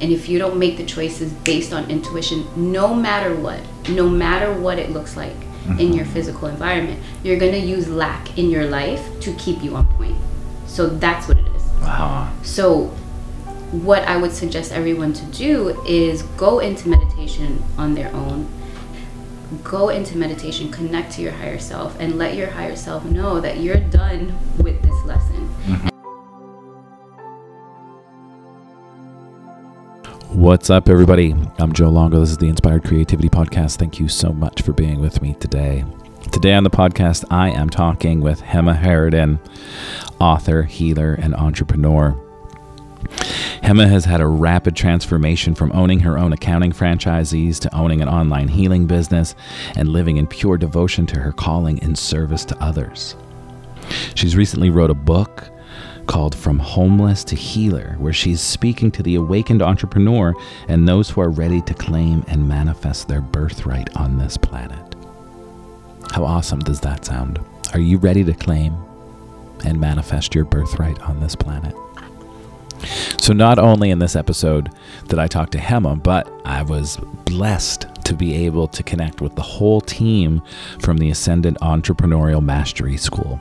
And if you don't make the choices based on intuition, no matter what, no matter what it looks like mm-hmm. in your physical environment, you're going to use lack in your life to keep you on point. So that's what it is. Wow. So what I would suggest everyone to do is go into meditation on their own. Go into meditation, connect to your higher self, and let your higher self know that you're done with this lesson. Mm-hmm. What's up, everybody? I'm Joe Longo. This is the Inspired Creativity Podcast. Thank you so much for being with me today. Today on the podcast, I am talking with Hema Harridan, author, healer, and entrepreneur. Hema has had a rapid transformation from owning her own accounting franchisees to owning an online healing business and living in pure devotion to her calling in service to others. She's recently wrote a book called From Homeless to Healer, where she's speaking to the awakened entrepreneur and those who are ready to claim and manifest their birthright on this planet. How awesome does that sound? Are you ready to claim and manifest your birthright on this planet? So, not only in this episode did I talk to Hema, but I was blessed to be able to connect with the whole team from the Ascendant Entrepreneurial Mastery School.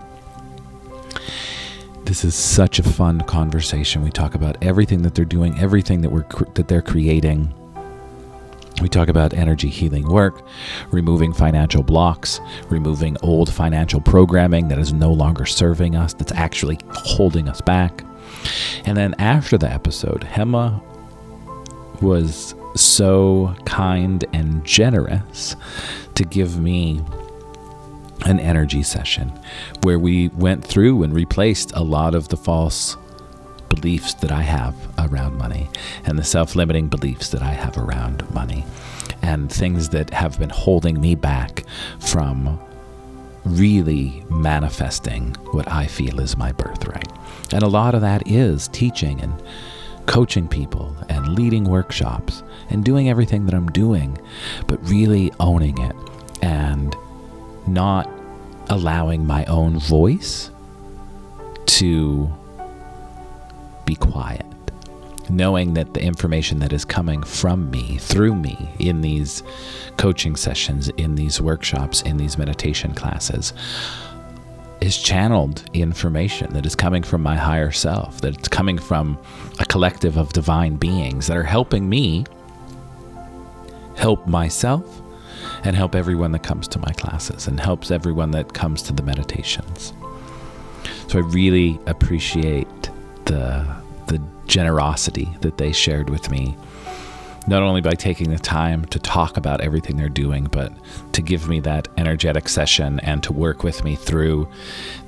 This is such a fun conversation. We talk about everything that they're doing, everything that we're that they're creating. We talk about energy healing work, removing financial blocks, removing old financial programming that is no longer serving us, that's actually holding us back. And then after the episode, Hema was so kind and generous to give me an energy session where we went through and replaced a lot of the false beliefs that I have around money and the self limiting beliefs that I have around money and things that have been holding me back from really manifesting what I feel is my birthright. And a lot of that is teaching and coaching people and leading workshops and doing everything that I'm doing, but really owning it and not allowing my own voice to be quiet. Knowing that the information that is coming from me, through me, in these coaching sessions, in these workshops, in these meditation classes, is channeled information that is coming from my higher self, that it's coming from a collective of divine beings that are helping me help myself and help everyone that comes to my classes and helps everyone that comes to the meditations. So I really appreciate the the generosity that they shared with me not only by taking the time to talk about everything they're doing, but to give me that energetic session and to work with me through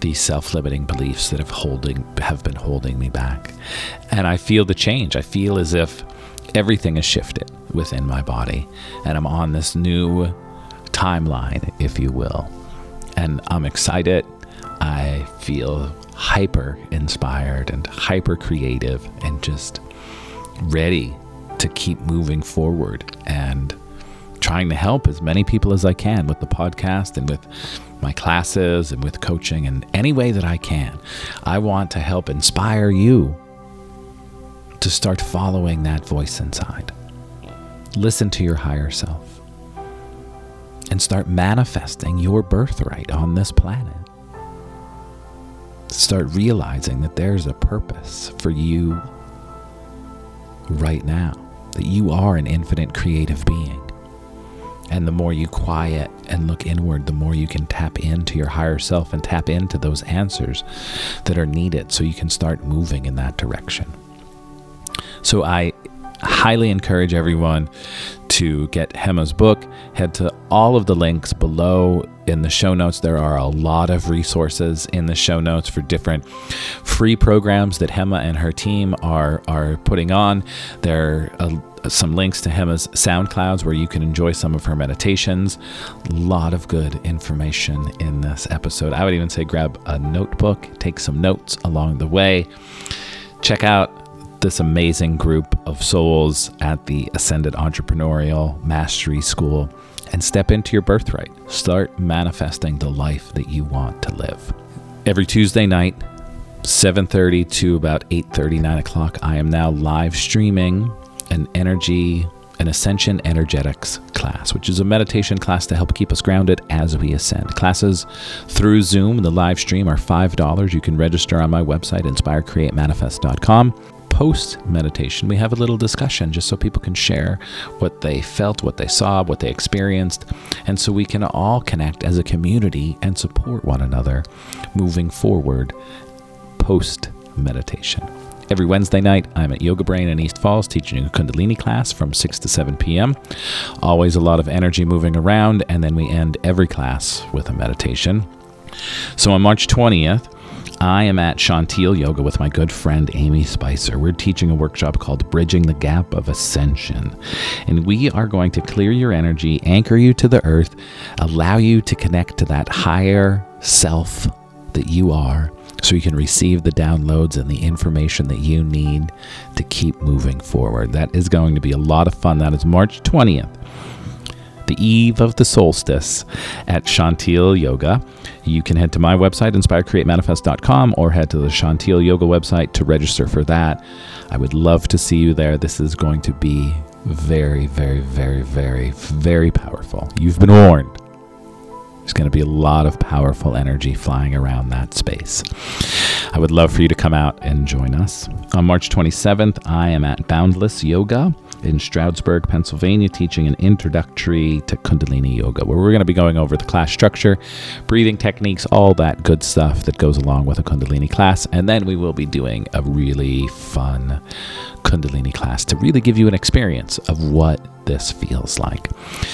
these self-limiting beliefs that have holding have been holding me back. And I feel the change. I feel as if everything has shifted within my body and I'm on this new timeline, if you will. And I'm excited. I feel hyper inspired and hyper creative and just ready to keep moving forward and trying to help as many people as I can with the podcast and with my classes and with coaching and any way that I can. I want to help inspire you to start following that voice inside. Listen to your higher self and start manifesting your birthright on this planet. Start realizing that there's a purpose for you right now that you are an infinite creative being. And the more you quiet and look inward, the more you can tap into your higher self and tap into those answers that are needed so you can start moving in that direction. So I highly encourage everyone to get Hema's book. Head to all of the links below in the show notes. There are a lot of resources in the show notes for different free programs that Hema and her team are are putting on. There are uh, some links to Hema's SoundClouds where you can enjoy some of her meditations. A lot of good information in this episode. I would even say grab a notebook, take some notes along the way. Check out this amazing group of souls at the Ascended Entrepreneurial Mastery School and step into your birthright. Start manifesting the life that you want to live. Every Tuesday night, 7:30 to about 8:30, 9 o'clock, I am now live streaming an energy, an ascension energetics class, which is a meditation class to help keep us grounded as we ascend. Classes through Zoom the live stream are $5. You can register on my website, inspirecreatemanifest.com. Post meditation, we have a little discussion just so people can share what they felt, what they saw, what they experienced, and so we can all connect as a community and support one another moving forward post meditation. Every Wednesday night, I'm at Yoga Brain in East Falls teaching a Kundalini class from 6 to 7 p.m. Always a lot of energy moving around, and then we end every class with a meditation. So on March 20th, I am at Chantil Yoga with my good friend Amy Spicer. We're teaching a workshop called Bridging the Gap of Ascension. And we are going to clear your energy, anchor you to the earth, allow you to connect to that higher self that you are so you can receive the downloads and the information that you need to keep moving forward. That is going to be a lot of fun. That is March 20th the eve of the solstice at Chantil Yoga. You can head to my website, inspirecreatemanifest.com, or head to the Chantil Yoga website to register for that. I would love to see you there. This is going to be very, very, very, very, very powerful. You've been warned. There's going to be a lot of powerful energy flying around that space. I would love for you to come out and join us. On March 27th, I am at Boundless Yoga in Stroudsburg, Pennsylvania, teaching an introductory to Kundalini Yoga, where we're going to be going over the class structure, breathing techniques, all that good stuff that goes along with a Kundalini class. And then we will be doing a really fun Kundalini class to really give you an experience of what this feels like.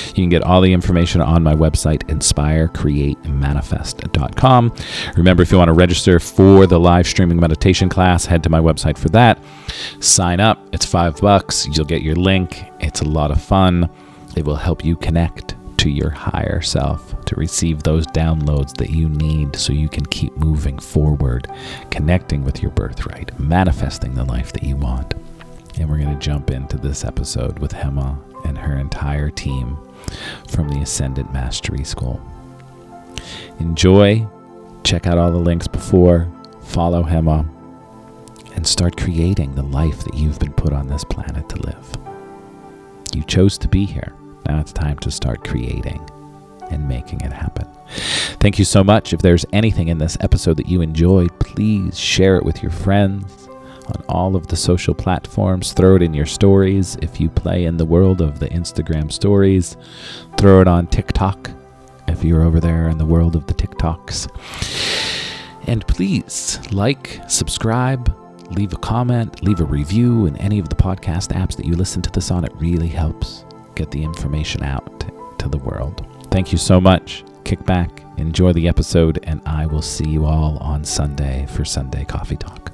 You can get all the information on my website, inspirecreatemanifest.com. Remember, if you want to register for the live streaming meditation class, head to my website for that. Sign up. It's five bucks. You'll get your link. It's a lot of fun. It will help you connect to your higher self to receive those downloads that you need so you can keep moving forward, connecting with your birthright, manifesting the life that you want. And we're going to jump into this episode with Hema and her entire team from the Ascendant Mastery School. Enjoy, check out all the links before, follow Hema, and start creating the life that you've been put on this planet to live. You chose to be here. Now it's time to start creating and making it happen. Thank you so much. If there's anything in this episode that you enjoyed, please share it with your friends on all of the social platforms. Throw it in your stories if you play in the world of the Instagram stories. Throw it on TikTok if you're over there in the world of the TikToks. And please like, subscribe, leave a comment, leave a review in any of the podcast apps that you listen to this on. It really helps get the information out to the world. Thank you so much. Kick back, enjoy the episode, and I will see you all on Sunday for Sunday Coffee Talk.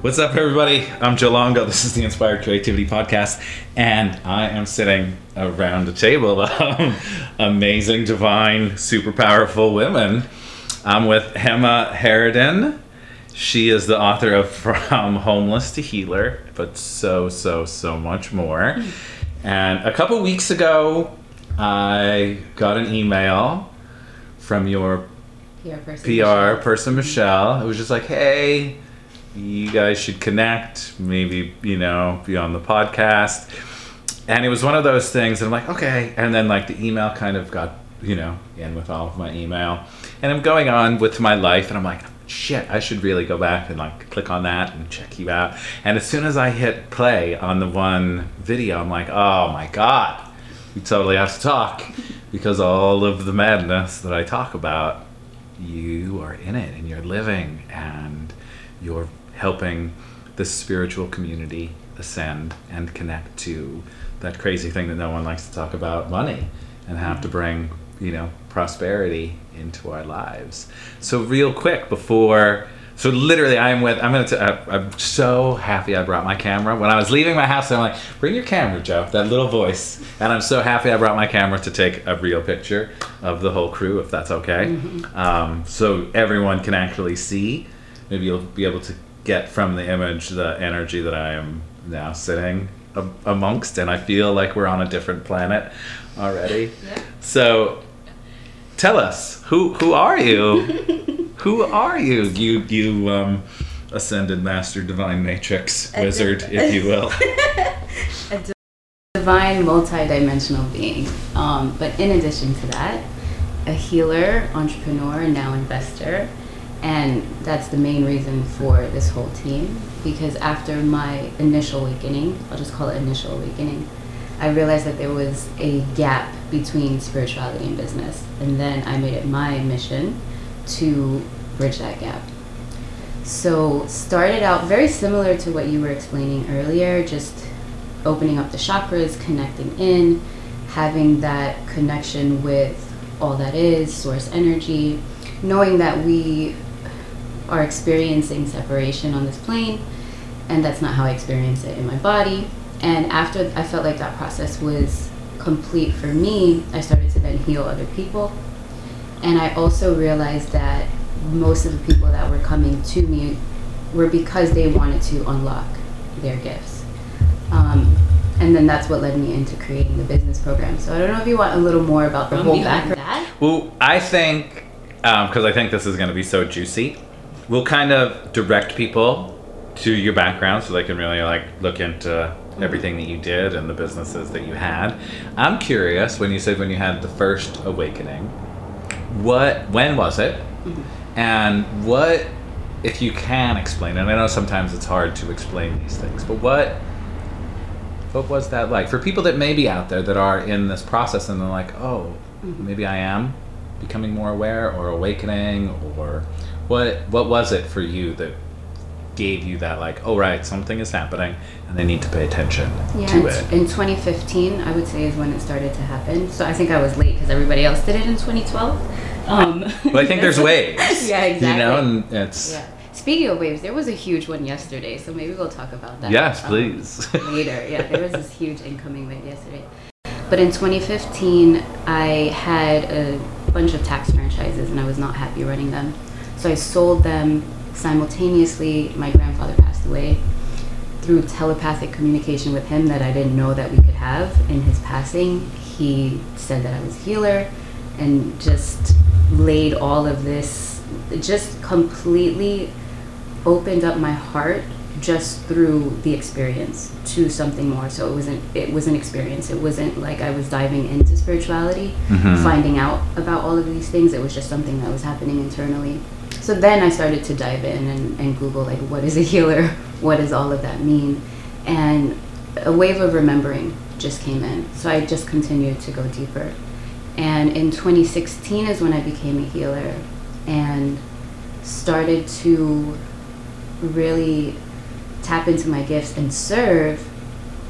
What's up, everybody? I'm Joe Longo. This is the Inspired Creativity Podcast, and I am sitting around a table of amazing, divine, super powerful women. I'm with Hema Harridan. She is the author of From Homeless to Healer, but so, so, so much more. And a couple weeks ago, I got an email from your PR person. PR Michelle. person, Michelle. It was just like, hey, you guys should connect, maybe, you know, be on the podcast. And it was one of those things, and I'm like, okay. And then, like, the email kind of got, you know, in with all of my email. And I'm going on with my life, and I'm like, shit, I should really go back and, like, click on that and check you out. And as soon as I hit play on the one video, I'm like, oh my God, we totally have to talk. Because all of the madness that I talk about, you are in it and you're living and you're helping the spiritual community ascend and connect to that crazy thing that no one likes to talk about money and have to bring you know prosperity into our lives. So real quick before so literally i'm with i'm gonna t- i'm so happy i brought my camera. When i was leaving my house i'm like bring your camera joe that little voice. And i'm so happy i brought my camera to take a real picture of the whole crew if that's okay. Um, so everyone can actually see. Maybe you'll be able to get from the image the energy that I am now sitting amongst, and I feel like we're on a different planet already. Yeah. So, tell us who who are you? who are you? You you um, ascended master divine matrix wizard, if you will. a divine multi-dimensional being. Um, but in addition to that, a healer, entrepreneur, now investor. And that's the main reason for this whole team because after my initial awakening, I'll just call it initial awakening, I realized that there was a gap between spirituality and business. And then I made it my mission to bridge that gap. So, started out very similar to what you were explaining earlier, just opening up the chakras, connecting in, having that connection with all that is, source energy, knowing that we are experiencing separation on this plane, and that's not how I experience it in my body. And after I felt like that process was complete for me, I started to then heal other people. And I also realized that most of the people that were coming to me were because they wanted to unlock their gifts. Um, and then that's what led me into creating the business program. So I don't know if you want a little more about the whole background. Well, I think because um, I think this is going to be so juicy, we'll kind of direct people to your background so they can really like look into everything that you did and the businesses that you had. I'm curious when you said when you had the first awakening, what when was it, mm-hmm. and what if you can explain it. I know sometimes it's hard to explain these things, but what what was that like for people that may be out there that are in this process and they're like, oh, mm-hmm. maybe I am becoming more aware or awakening or what what was it for you that gave you that like oh right something is happening and they need to pay attention yeah, to it in 2015 i would say is when it started to happen so i think i was late because everybody else did it in 2012 um, but i think there's waves yeah exactly you know and it's yeah Speaking of waves, there was a huge one yesterday, so maybe we'll talk about that. Yes, um, please. later, yeah, there was this huge incoming wave yesterday. But in 2015, I had a bunch of tax franchises, and I was not happy running them. So I sold them simultaneously. My grandfather passed away through telepathic communication with him that I didn't know that we could have. In his passing, he said that I was a healer, and just laid all of this, just completely opened up my heart just through the experience to something more so it wasn't it was an experience it wasn't like i was diving into spirituality mm-hmm. finding out about all of these things it was just something that was happening internally so then i started to dive in and, and google like what is a healer? What does all of that mean? And a wave of remembering just came in. So i just continued to go deeper. And in 2016 is when i became a healer and started to really tap into my gifts and serve.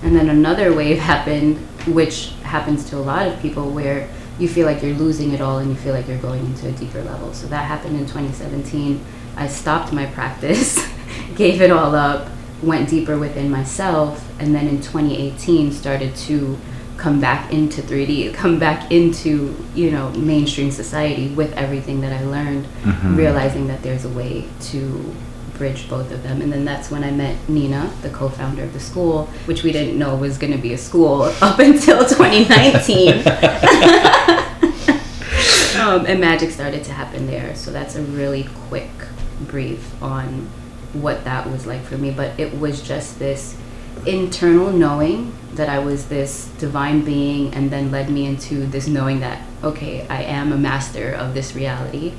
And then another wave happened, which happens to a lot of people, where you feel like you're losing it all and you feel like you're going into a deeper level. So that happened in 2017. I stopped my practice, gave it all up, went deeper within myself, and then in 2018 started to come back into 3D, come back into, you know, mainstream society with everything that I learned, mm-hmm. realizing that there's a way to bridge both of them. And then that's when I met Nina, the co founder of the school, which we didn't know was going to be a school up until 2019. um, and magic started to happen there. So that's a really quick brief on what that was like for me. But it was just this internal knowing that I was this divine being, and then led me into this knowing that, okay, I am a master of this reality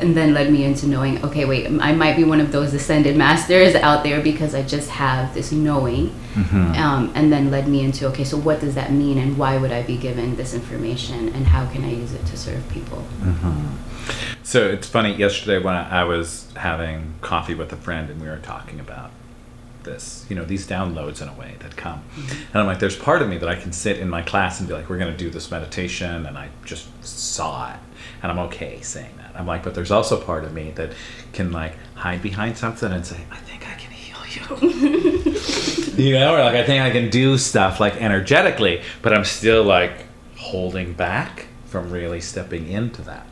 and then led me into knowing okay wait i might be one of those ascended masters out there because i just have this knowing mm-hmm. um, and then led me into okay so what does that mean and why would i be given this information and how can i use it to serve people mm-hmm. so it's funny yesterday when i was having coffee with a friend and we were talking about this you know these downloads in a way that come mm-hmm. and i'm like there's part of me that i can sit in my class and be like we're going to do this meditation and i just saw it and i'm okay saying that i'm like but there's also part of me that can like hide behind something and say i think i can heal you. You know or like i think i can do stuff like energetically but i'm still like holding back from really stepping into that.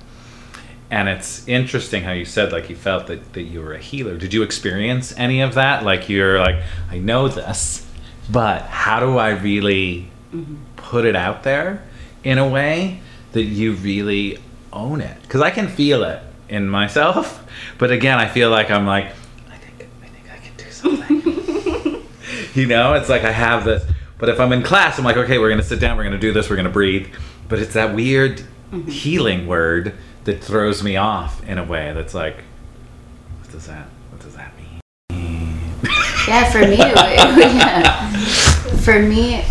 And it's interesting how you said like you felt that, that you were a healer. Did you experience any of that? Like you're like i know this but how do i really mm-hmm. put it out there in a way that you really own it because i can feel it in myself but again i feel like i'm like i think i can do something. you know, it's like I have this, but if I'm in class, I'm like, okay, we're gonna sit down, we're gonna do this, we're gonna breathe. But it's that weird Mm-hmm. healing word that throws me off in a way that's like, what does that, what does that mean? Yeah, for me, yeah. For me,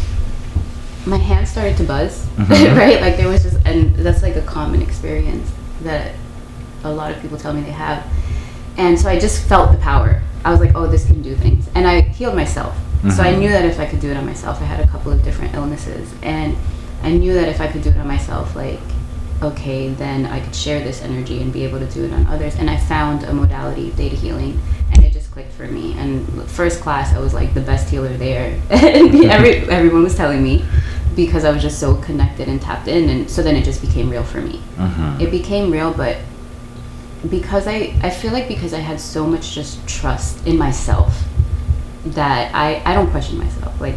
my hands started to buzz, Mhm. right? Like there was just, and that's like a common experience that a lot of people tell me they have. And so I just felt the power. I was like, oh, this can do things. And I healed myself. So I Mhm. knew that if I could do it on myself, I had a couple of different illnesses. And I knew that if I could do it on myself, like, okay, then I could share this energy and be able to do it on others. And I found a modality, theta healing, and it clicked for me. And first class, I was like the best healer there. and every, everyone was telling me because I was just so connected and tapped in. And so then it just became real for me Mhm. it became real but because i i feel like because i had so much just trust in myself that i i don't question myself like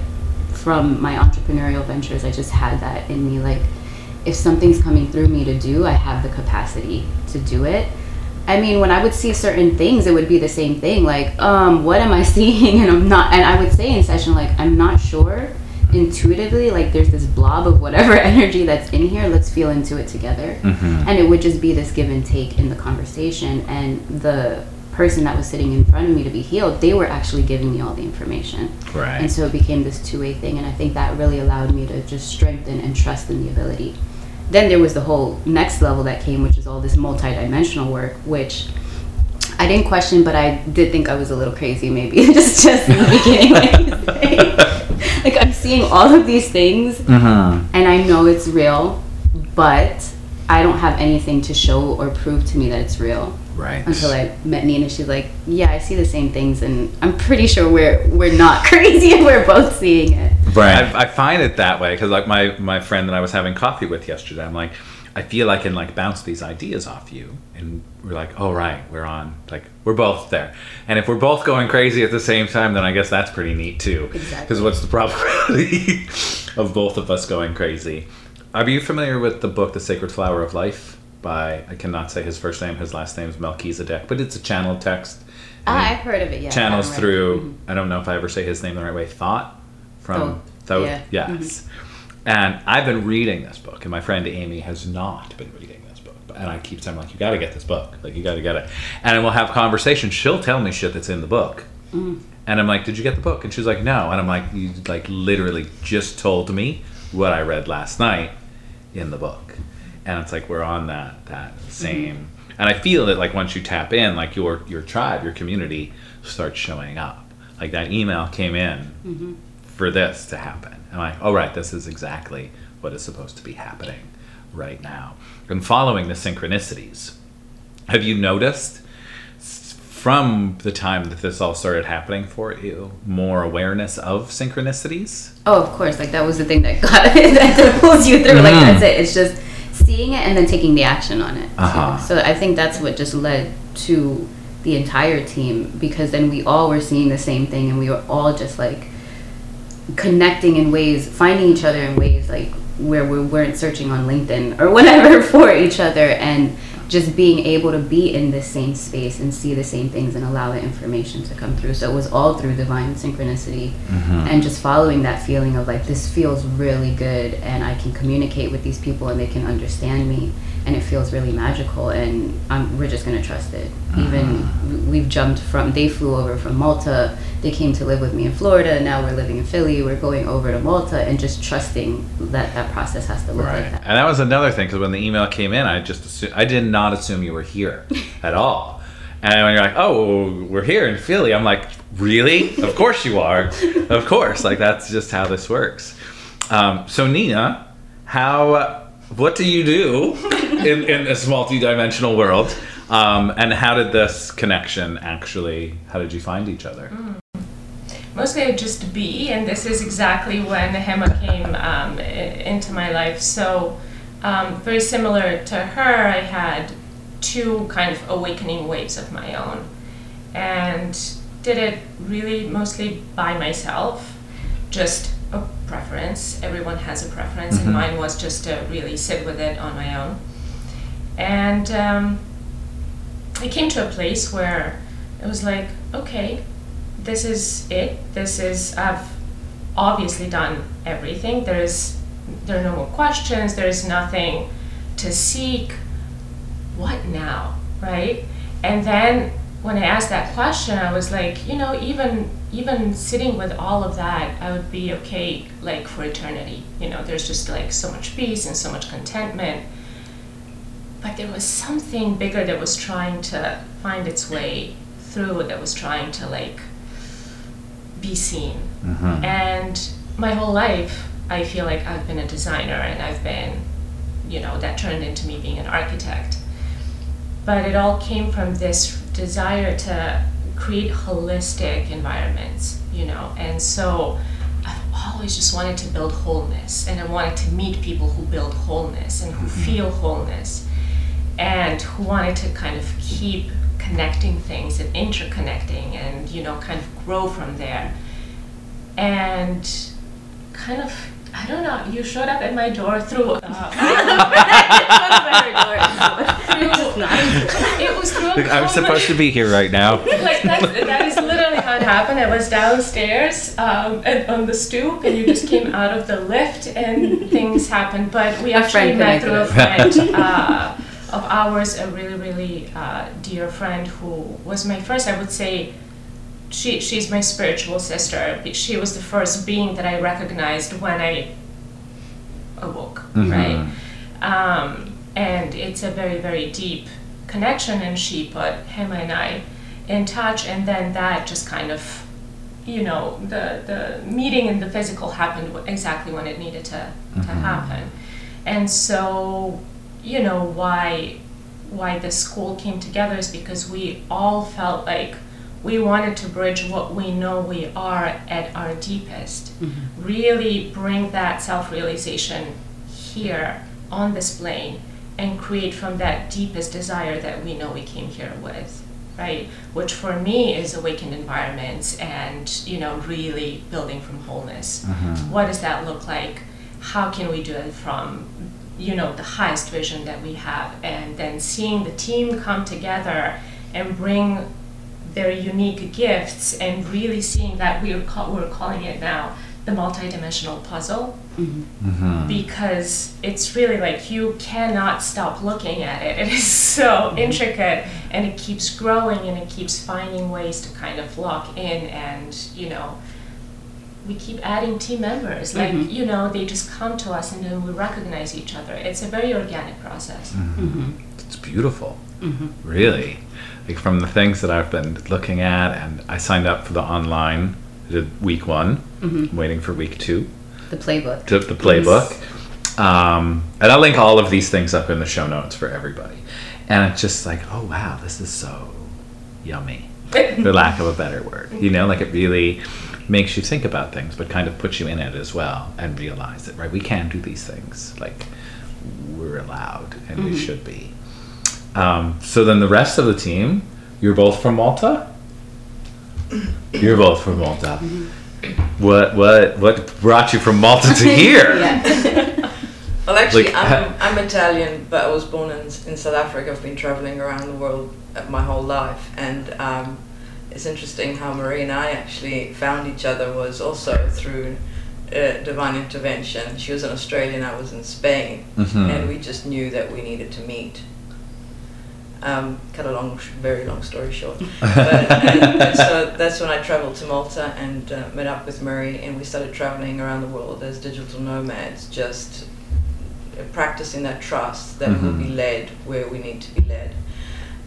from my entrepreneurial ventures i just had that in me like if something's coming through me to do i have the capacity to do it i mean when i would see certain things it would be the same thing like um what am i seeing and i'm not and i would say in session like i'm not sure intuitively like there's this blob of whatever energy that's in here let's feel into it together Mhm. and it would just be this give and take in the conversation and the person that was sitting in front of me to be healed they were actually giving me all the information Right. and so it became this two-way thing and i think that really allowed me to just strengthen and trust in the ability then there was the whole next level that came which is all this multi-dimensional work which I didn't question, but I did think I was a little crazy, maybe just just in the beginning. Like, like I'm seeing all of these things, Mhm. and I know it's real, but I don't have anything to show or prove to me that it's real Right. until I met Nina. She's like, "Yeah, I see the same things, and I'm pretty sure we're we're not crazy, and we're both seeing it." Right. I, I find it that way because, like, my my friend that I was having coffee with yesterday, I'm like, I feel I can like bounce these ideas off you, and we're like, oh right, we're on, like, we're both there, and if we're both going crazy at the same time, then I guess that's pretty neat too. Exactly. Because what's the probability of both of us going crazy? Are you familiar with the book, The Sacred Flower of Life? By I cannot say his first name. His last name is Melchizedek, but it's a channel text. Ah, I've heard of it. Yeah, channels I haven't read it. through Mhm. I don't know if I ever say his name the right way thought from Oh, Thoth yeah. Mm-hmm. yes and I've been reading this book and my friend Amy has not been reading this book and I keep saying like you got to get this book like you got to get it and we'll have conversations she'll tell me shit that's in the book Mm. and I'm like did you get the book and she's like no and I'm like you like literally just told me what I read last night in the book and it's like we're on that that same and i feel that like once you tap in like your your tribe your community starts showing up like that email came in for this to happen i'm like oh right this is exactly what is supposed to be happening right now and following the synchronicities have you noticed from the time that this all started happening for you more awareness of synchronicities Oh, of course. Like that was the thing that got that pulls you through. Like Mhm. that's it. It's just seeing it and then taking the action on it. Uh-huh. So I think that's what just led to the entire team because then we all were seeing the same thing and we were all just like connecting in ways, finding each other in ways like where we weren't searching on LinkedIn or whatever for each other and just being able to be in the same space and see the same things and allow the information to come through. So it was all through divine synchronicity mm-hmm. and just following that feeling of like this feels really good and I can communicate with these people and they can understand me and it feels really magical and I'm, we're just gonna trust it. Even we've jumped from they flew over from Malta, they came to live with me in Florida. Now we're living in Philly. We're going over to Malta and just trusting that that process has to look Right, like that. and that was another thing because when the email came in, I just assumed, I did not assume you were here at all. And when you're like, "Oh, we're here in Philly," I'm like, "Really? Of course you are. of course. Like that's just how this works." Um, so Nina, how? What do you do in, in this multi-dimensional world? Um, and how did this connection actually? How did you find each other? mostly I just be and this is exactly when Hema came um, into my life so um, very similar to her i had two kind of awakening waves of my own and did it really mostly by myself just a preference everyone has a preference Mhm. and mine was just to really sit with it on my own and um, I came to a place where it was like, okay, this is it. This is I've obviously done everything. There is there are no more questions. There is nothing to seek. What now, right? And then when I asked that question, I was like, you know, even even sitting with all of that, I would be okay like for eternity. You know, there's just like so much peace and so much contentment. But there was something bigger that was trying to find its way through that was trying to like be seen. Mm-hmm. And my whole life, I feel like I've been a designer and I've been, you know, that turned into me being an architect. But it all came from this desire to create holistic environments, you know, and so I've always just wanted to build wholeness and I wanted to meet people who build wholeness and who feel wholeness and who wanted to kind of keep connecting things and interconnecting and you know kind of grow from there and kind of I don't know. You showed up at my door through. Uh, it was through. a I'm supposed to be here right now. like that's, that is literally how it happened. I was downstairs um, and on the stoop, and you just came out of the lift, and things happened. But we A actually friend met through a friend uh, of ours, a really, really uh, dear friend who was my first, I would say. She, she's my spiritual sister. She was the first being that I recognized when I awoke, Mhm. right? Um, and it's a very, very deep connection, and she put him and I in touch, and then that just kind of, you know, the, the meeting and the physical happened exactly when it needed to, to Mhm. happen. And so, you know, why why the school came together is because we all felt like we wanted to bridge what we know we are at our deepest really bring that self-realization here on this plane and create from that deepest desire that we know we came here with right? Which for me is awakened environments and you know really building from wholeness. Mm-hmm. What does that look like? How can we do it from you know the highest vision that we have? And then seeing the team come together and bring their unique gifts and really seeing that we're, call, we're calling it now the multidimensional puzzle Mm-hmm. because it's really like you cannot stop looking at it. It is so intricate and it keeps growing and it keeps finding ways to kind of lock in and, you know, we keep adding team members. Like, Mhm. you know, they just come to us and then we recognize each other. It's a very organic process. Mm-hmm. It's beautiful. Really. Like from the things that I've been looking at, and I signed up for the online, I did week one, waiting for week two, The playbook. to the playbook. Um, and I'll link all of these things up in the show notes for everybody. And it's just like, oh wow, this is so yummy, for lack of a better word. You know, like it really makes you think about things, but kind of puts you in it as well and realize that, right, we can do these things. Like, we're allowed and we should be. Um, so then the rest of the team, you're both from Malta? You're both from Malta. What what what brought you from Malta to here? yeah. Well, actually, Like, I'm, I'm Italian, but I was born in, in South Africa. I've been traveling around the world uh, my whole life, and um, it's interesting how Marie and I actually found each other was also through uh, divine intervention. She was in Australia, and I was in Spain, Mhm. and we just knew that we needed to meet. Um, cut a long, very long story short. But, and, and so that's when I traveled to Malta and uh, met up with Murray, and we started traveling around the world as digital nomads, just practicing that trust that we'll be led where we need to be led.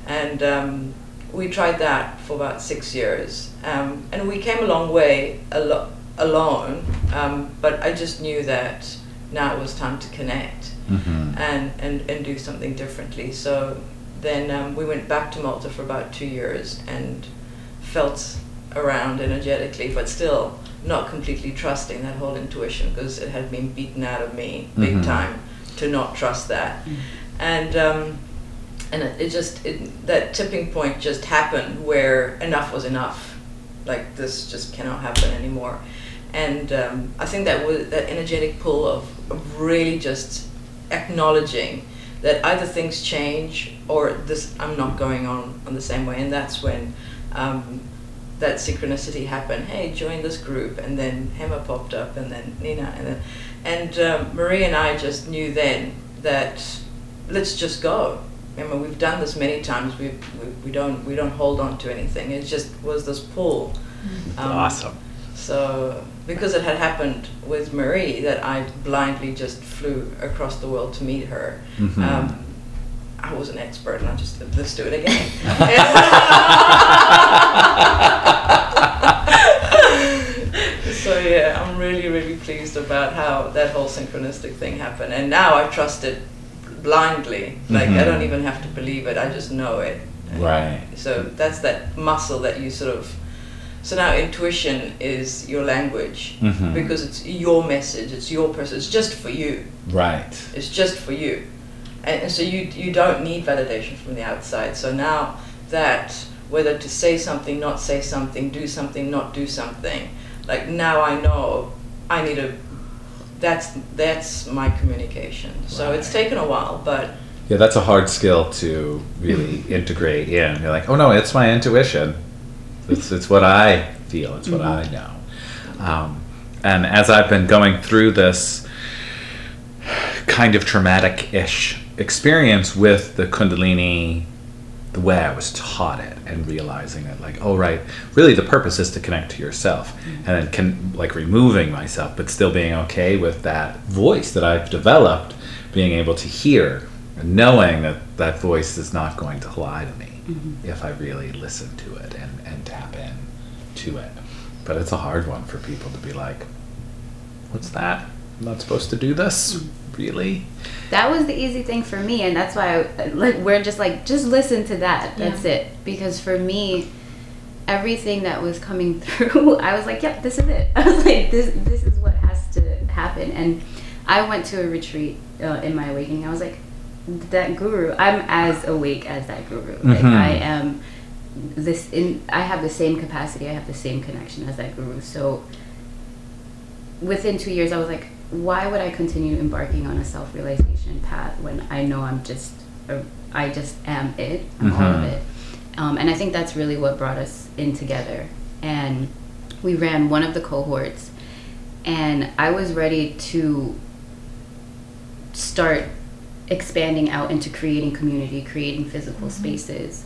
And um, we tried that for about six years, um, and we came a long way alo- alone. Um, but I just knew that now it was time to connect Mhm. and, and, and do something differently. So then um, we went back to Malta for about two years and felt around energetically, but still not completely trusting that whole intuition because it had been beaten out of me big Mhm. time to not trust that. And um, and it, it just it, that tipping point just happened where enough was enough. Like this just cannot happen anymore. And um, I think that was that energetic pull of, of really just acknowledging that either things change or this I'm not going on on the same way, and that's when um, that synchronicity happened. Hey, join this group, and then Hema popped up, and then Nina, and then, and um, Marie and I just knew then that let's just go. I mean, we've done this many times. We, we, we don't we don't hold on to anything. It just was this pull. Um, awesome. So because it had happened with Marie that I blindly just flew across the world to meet her. Mhm. Um, I was an expert, and I just let's do it again. so yeah, I'm really really pleased about how that whole synchronistic thing happened, and now I trust it blindly. Like I Mhm. don't even have to believe it; I just know it. Right. So that's that muscle that you sort of. So now intuition is your language Mhm. because it's your message, it's your person, it's just for you. Right. It's just for you. And, and so you, you don't need validation from the outside. So now that, whether to say something, not say something, do something, not do something, like now I know I need a, that's, that's my communication. So it's taken a while, but Yeah, that's a hard skill to really integrate in. You're like, oh no, it's my intuition. It's it's what I feel. It's what I mm-hmm. know. Um, and as I've been going through this kind of traumatic-ish experience with the Kundalini, the way I was taught it, and realizing that, like, oh right, really the purpose is to connect to yourself, mm-hmm. and then can like removing myself, but still being okay with that voice that I've developed, being able to hear, and knowing that that voice is not going to lie to me mm-hmm. if I really listen to it and, and tap in to it. But it's a hard one for people to be like, what's that? I'm not supposed to do this? Really? that was the easy thing for me and that's why I, like we're just like just listen to that that's it because for me everything that was coming through i was like yep this is it i was like this this is what has to happen and i went to a retreat uh, in my awakening i was like that guru i'm as awake as that guru like Mhm. i am this in i have the same capacity i have the same connection as that guru so within two years, I was like, why would I continue embarking on a self realization path when I know I'm just, a, I just am it, I'm all of Mhm. it. Um, and I think that's really what brought us in together. And we ran one of the cohorts, and I was ready to start expanding out into creating community, creating physical spaces,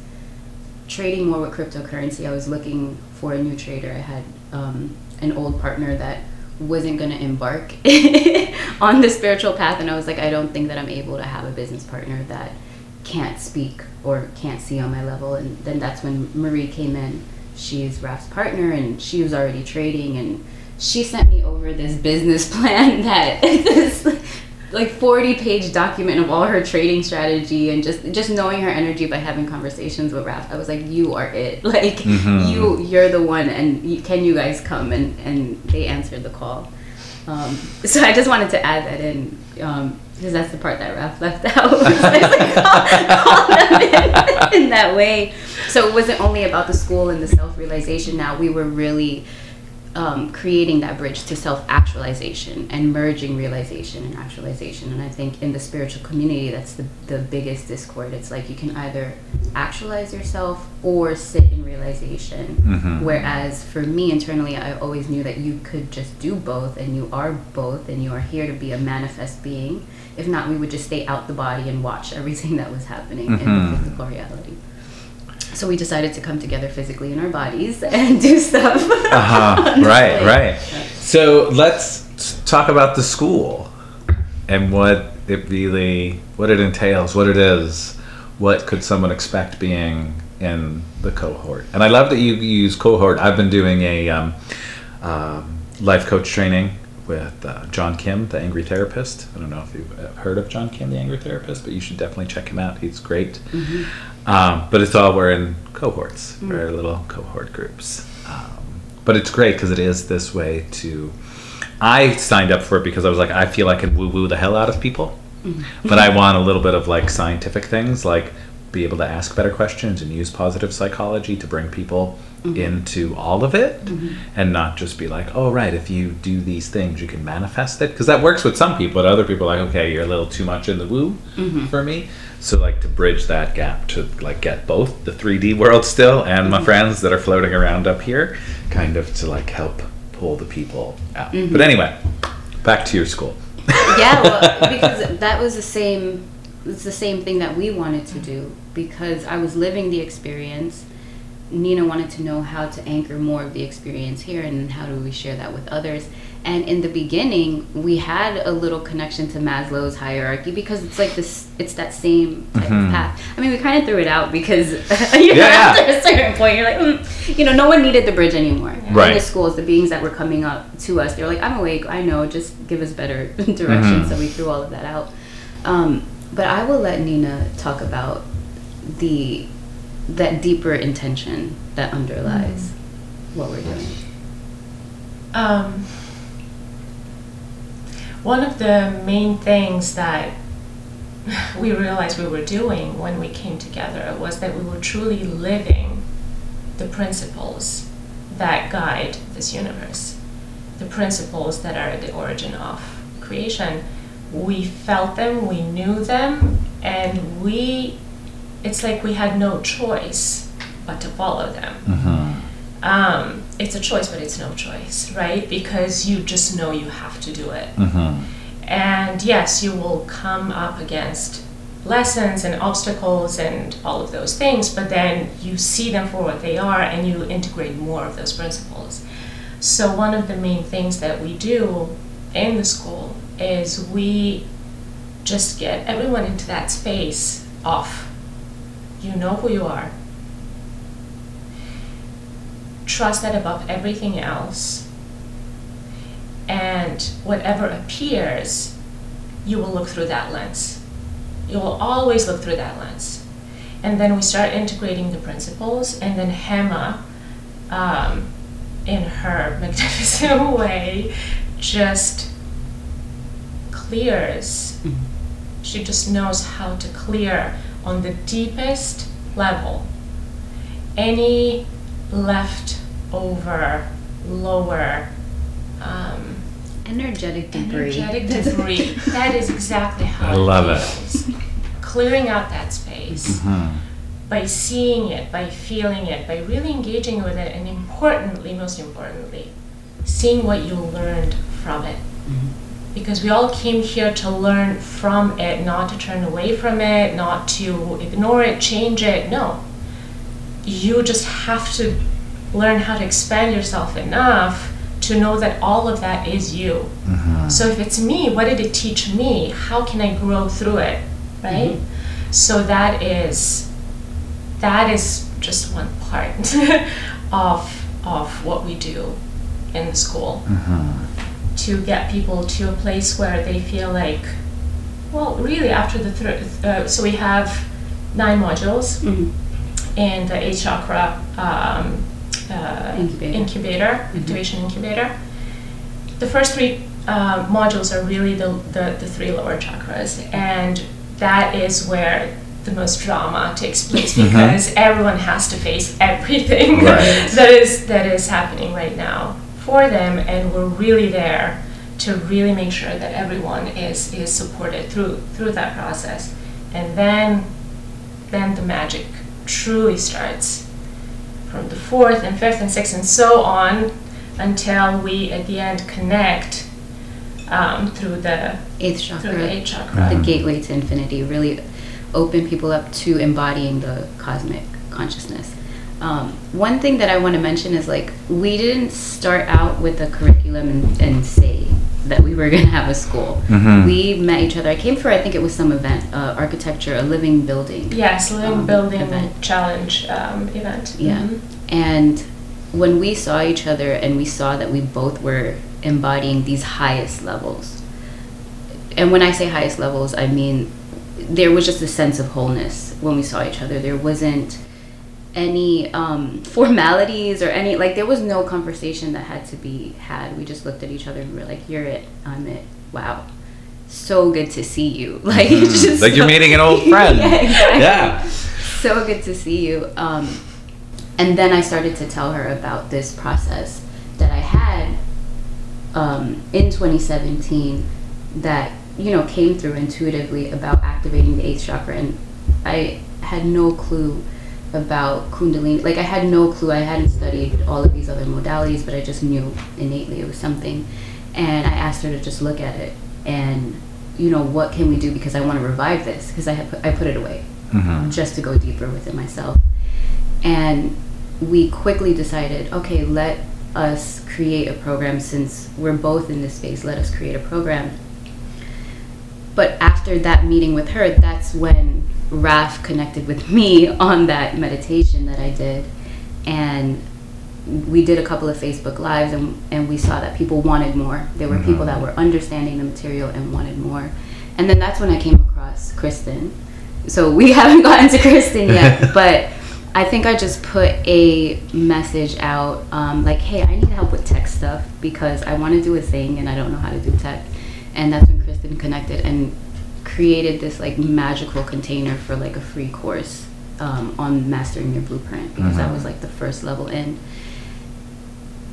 trading more with cryptocurrency. I was looking for a new trader. I had um, an old partner that wasn't going to embark on the spiritual path, and I was like, I don't think that I'm able to have a business partner that can't speak or can't see on my level. And then that's when Marie came in. She's Raf's partner, and she was already trading, and she sent me over this business plan that like 40 page document of all her trading strategy and just just knowing her energy by having conversations with Raf. I was like, you are it. Like Mhm. you you're the one, and you, can you guys come? And and they answered the call. Um, so I just wanted to add that in because that's the part that Raf left out. So I was like, call, call them in, in that way. So it wasn't only about the school and the self realization. Now we were really um, creating that bridge to self actualization and merging realization and actualization. And I think in the spiritual community, that's the, the biggest discord. It's like you can either actualize yourself or sit in realization. Mhm. Whereas for me internally, I always knew that you could just do both and you are both and you are here to be a manifest being. If not, we would just stay out the body and watch everything that was happening in Mhm. the physical reality. So we decided to come together physically in our bodies and do stuff. Uh-huh. right, right. So let's talk about the school and what it really, what it entails, what it is. What could someone expect being in the cohort? And I love that you use cohort. I've been doing a um, um, life coach training with uh, John Kim, the angry therapist. I don't know if you've uh, heard of John Kim, the angry therapist, but you should definitely check him out. He's great. Um, but it's all we're in cohorts, we're little cohort groups. Um, but it's great because it is this way to. I signed up for it because I was like, I feel I can woo woo the hell out of people, but I want a little bit of like scientific things. Like, be able to ask better questions and use positive psychology to bring people Mm-hmm. into all of it and not just be like, oh, right, if you do these things, you can manifest it. Because that works with some people, but other people are like, okay, you're a little too much in the woo Mm-hmm. for me. So, like, to bridge that gap to like get both the 3D world still and Mm-hmm. my friends that are floating around up here, kind of to like help pull the people out. Mm-hmm. But anyway, back to your school. yeah, well, because that was the same. It's the same thing that we wanted to do because I was living the experience. Nina wanted to know how to anchor more of the experience here, and how do we share that with others. And in the beginning, we had a little connection to Maslow's hierarchy because it's like this. It's that same type Mhm. of path. I mean, we kind of threw it out because you know, Yeah, after a certain point, you're like, mm, you know, no one needed the bridge anymore. Right. In the schools, the beings that were coming up to us, they're like, I'm awake. I know. Just give us better direction. Mhm. So we threw all of that out. Um, but I will let Nina talk about the that deeper intention that underlies what we're doing. Um, one of the main things that we realized we were doing when we came together was that we were truly living the principles that guide this universe, the principles that are the origin of creation. We felt them, we knew them, and we, it's like we had no choice but to follow them Mm-hmm. um, it's a choice, but it's no choice, right? Because you just know you have to do it. Mm-hmm. And yes, you will come up against lessons and obstacles and all of those things, but then you see them for what they are and you integrate more of those principles. So, one of the main things that we do in the school is we just get everyone into that space of you know who you are, trust that above everything else, and whatever appears, you will look through that lens. You will always look through that lens. And then we start integrating the principles, and then Hema, um, in her magnificent way, just clears. She just knows how to clear on the deepest level any left over lower um, Energetic debris. energetic debris. that is exactly how I love it. feels. Clearing out that space Mm-hmm. by seeing it, by feeling it, by really engaging with it, and importantly, most importantly, seeing what you learned from it. Because we all came here to learn from it, not to turn away from it, not to ignore it, change it. No. You just have to learn how to expand yourself enough to know that all of that is you. Mm-hmm. So if it's me, what did it teach me? How can I grow through it? Right? So that is that is just one part of of what we do in the school Mm-hmm. To get people to a place where they feel like well really after the thr uh, so we have nine modules Mhm. in the eight chakra um, uh, Incubator. incubator, activation incubator. The first three uh, modules are really the, the, the three lower chakras, and that is where the most drama takes place because everyone has to face everything Right. that is that is happening right now for them, and we're really there to really make sure that everyone is is supported through through that process, and then then the magic truly starts from the fourth and fifth and sixth and so on until we at the end connect um, through the Eighth through chakra. the eighth chakra. the gateway to infinity really open people up to embodying the cosmic consciousness um, one thing that i want to mention is like we didn't start out with a curriculum and, and say that we were going to have a school Mhm. we met each other i came for i think it was some event uh, architecture a living building Yes, living Um, building event. challenge um, event. Yeah. Mhm. And when we saw each other and we saw that we both were embodying these highest levels, and when I say highest levels, I mean there was just a sense of wholeness when we saw each other. There wasn't any um, formalities or any, like, there was no conversation that had to be had. We just looked at each other and we were like, you're it, I'm it. Wow. So good to see you. Like, it's just. Like you're meeting an old friend. yeah, exactly. Yeah. so good to see you. Um, and then I started to tell her about this process that I had um, in 2017 that you know came through intuitively about activating the eighth chakra, and I had no clue about kundalini. Like i had no clue. I hadn't studied all of these other modalities but i just knew innately it was something. And i asked her to just look at it and you know what can we do because i want to revive this because i had put, i put it away Mhm. just to go deeper within myself. And we quickly decided okay let us create a program since we're both in this space let us create a program. But after that meeting with her that's when raf connected with me on that meditation that i did. And we did a couple of facebook lives and, and we saw that people wanted more. There were people that were understanding the material and wanted more. And then that's when i came across kristen. So we haven't gotten to kristen yet but I think I just put a message out um, like, hey, I need help with tech stuff because I want to do a thing and I don't know how to do tech. And that's when Kristen connected and created this like magical container for like a free course um, on mastering your blueprint because that Mhm. was like the first level in.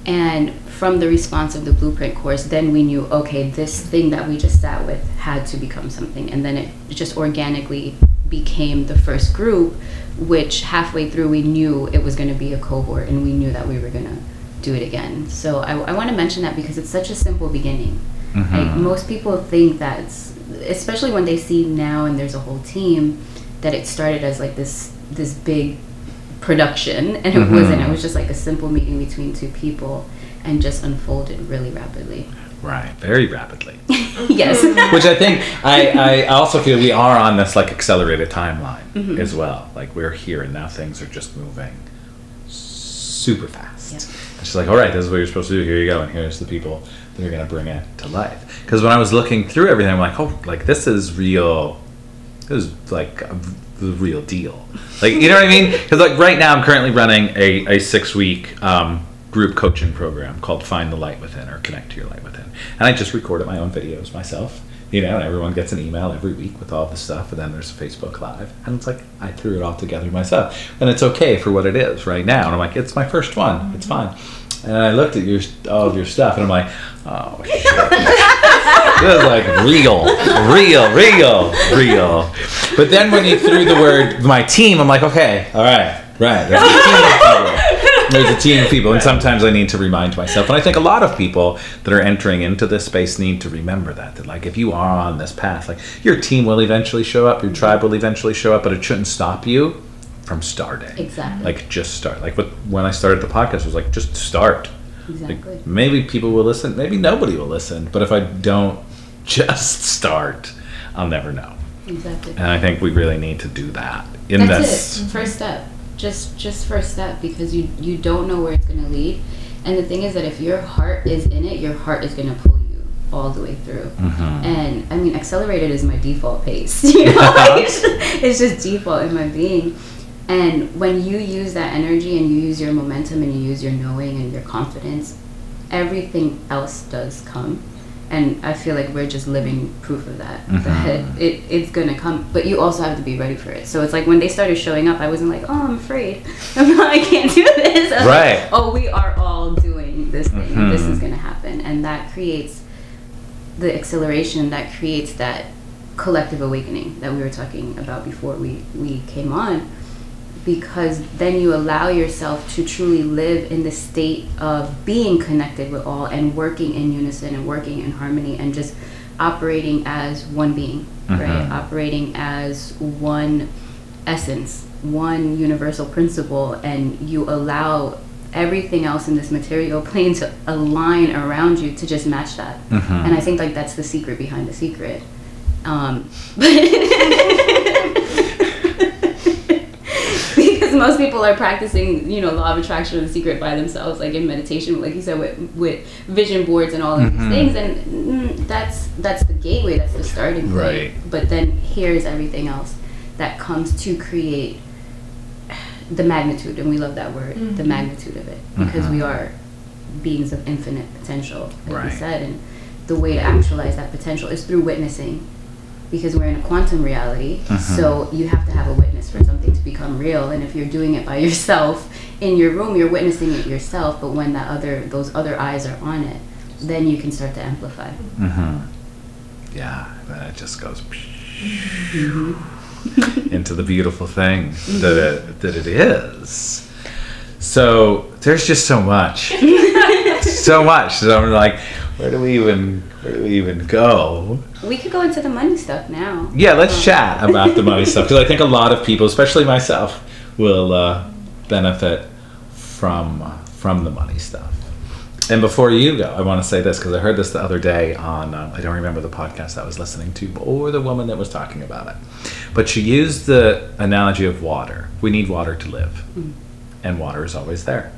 And from the response of the blueprint course, then we knew, okay, this thing that we just sat with had to become something. And then it just organically became the first group, which halfway through we knew it was going to be a cohort and we knew that we were going to do it again. So I, I want to mention that because it's such a simple beginning. Like Mhm. most people think that, it's, especially when they see now and there's a whole team, that it started as like this this big production and it Mhm. wasn't. It was just like a simple meeting between two people and just unfolded really rapidly. Right, very rapidly. yes. Which I think I, I also feel we are on this like accelerated timeline Mhm. as well. Like we're here and now things are just moving super fast. Yeah. It's just like, all right, this is what you're supposed to do. Here you go, and here's the people going to bring it to life. Because when I was looking through everything, I'm like, oh, like this is real. This is like the real deal. Like you know what I mean? Because like right now, I'm currently running a, a six week um, group coaching program called Find the Light Within or Connect to Your Light Within, and I just recorded my own videos myself. You know, and everyone gets an email every week with all the stuff, and then there's a Facebook Live, and it's like I threw it all together myself, and it's okay for what it is right now. And I'm like, it's my first one, it's fine. And I looked at your all of your stuff, and I'm like, oh shit. this is like real, real, real, real. But then when you threw the word my team, I'm like, okay, all right, right. There's a team of people. There's a team of people, and sometimes I need to remind myself. And I think a lot of people that are entering into this space need to remember that. That like, if you are on this path, like your team will eventually show up, your tribe will eventually show up, but it shouldn't stop you from starting. Exactly. Like just start. Like what when I started the podcast it was like just start. Exactly. Like maybe people will listen, maybe nobody will listen. But if I don't just start, I'll never know. Exactly. And I think we really need to do that in That's this. it. First step. Just just first step because you you don't know where it's gonna lead. And the thing is that if your heart is in it, your heart is gonna pull you all the way through. Mhm. And I mean, accelerated is my default pace. You know, like, it's, just, it's just default in my being. And when you use that energy and you use your momentum and you use your knowing and your confidence, everything else does come. And I feel like we're just living proof of that. That Mhm. it, it's gonna come, but you also have to be ready for it. So it's like when they started showing up, I wasn't like, oh, I'm afraid. I can't do this. Right. Like, oh, we are all doing this thing. and This is gonna happen, and that creates the acceleration that creates that collective awakening that we were talking about before we, we came on because then you allow yourself to truly live in the state of being connected with all and working in unison and working in harmony and just operating as one being right Mhm. operating as one essence one universal principle and you allow everything else in this material plane to align around you to just match that Mhm. and i think like that's the secret behind the secret um, most people are practicing you know law of attraction and the secret by themselves like in meditation like you said with, with vision boards and all of Mhm. these things and mm, that's that's the gateway that's the starting point Right. but then here's everything else that comes to create the magnitude and we love that word the Mhm. magnitude of it because we Mhm. are beings of infinite potential like Right. we said and the way to actualize that potential is through witnessing because we're in a quantum reality Mhm. so you have to have a witness for something to become real. And if you're doing it by yourself in your room, you're witnessing it yourself. But when that other those other eyes are on it, then you can start to amplify. Mm-hmm. Yeah, then it just goes into the beautiful thing that it, that it is. So there's just so much, so much. So I'm like, where do we even where do we even go? We could go into the money stuff now. Yeah, let's chat about the money stuff because I think a lot of people, especially myself, will uh, benefit from from the money stuff. And before you go, I want to say this because I heard this the other day on uh, I don't remember the podcast I was listening to or the woman that was talking about it, but she used the analogy of water. We need water to live, and water is always there.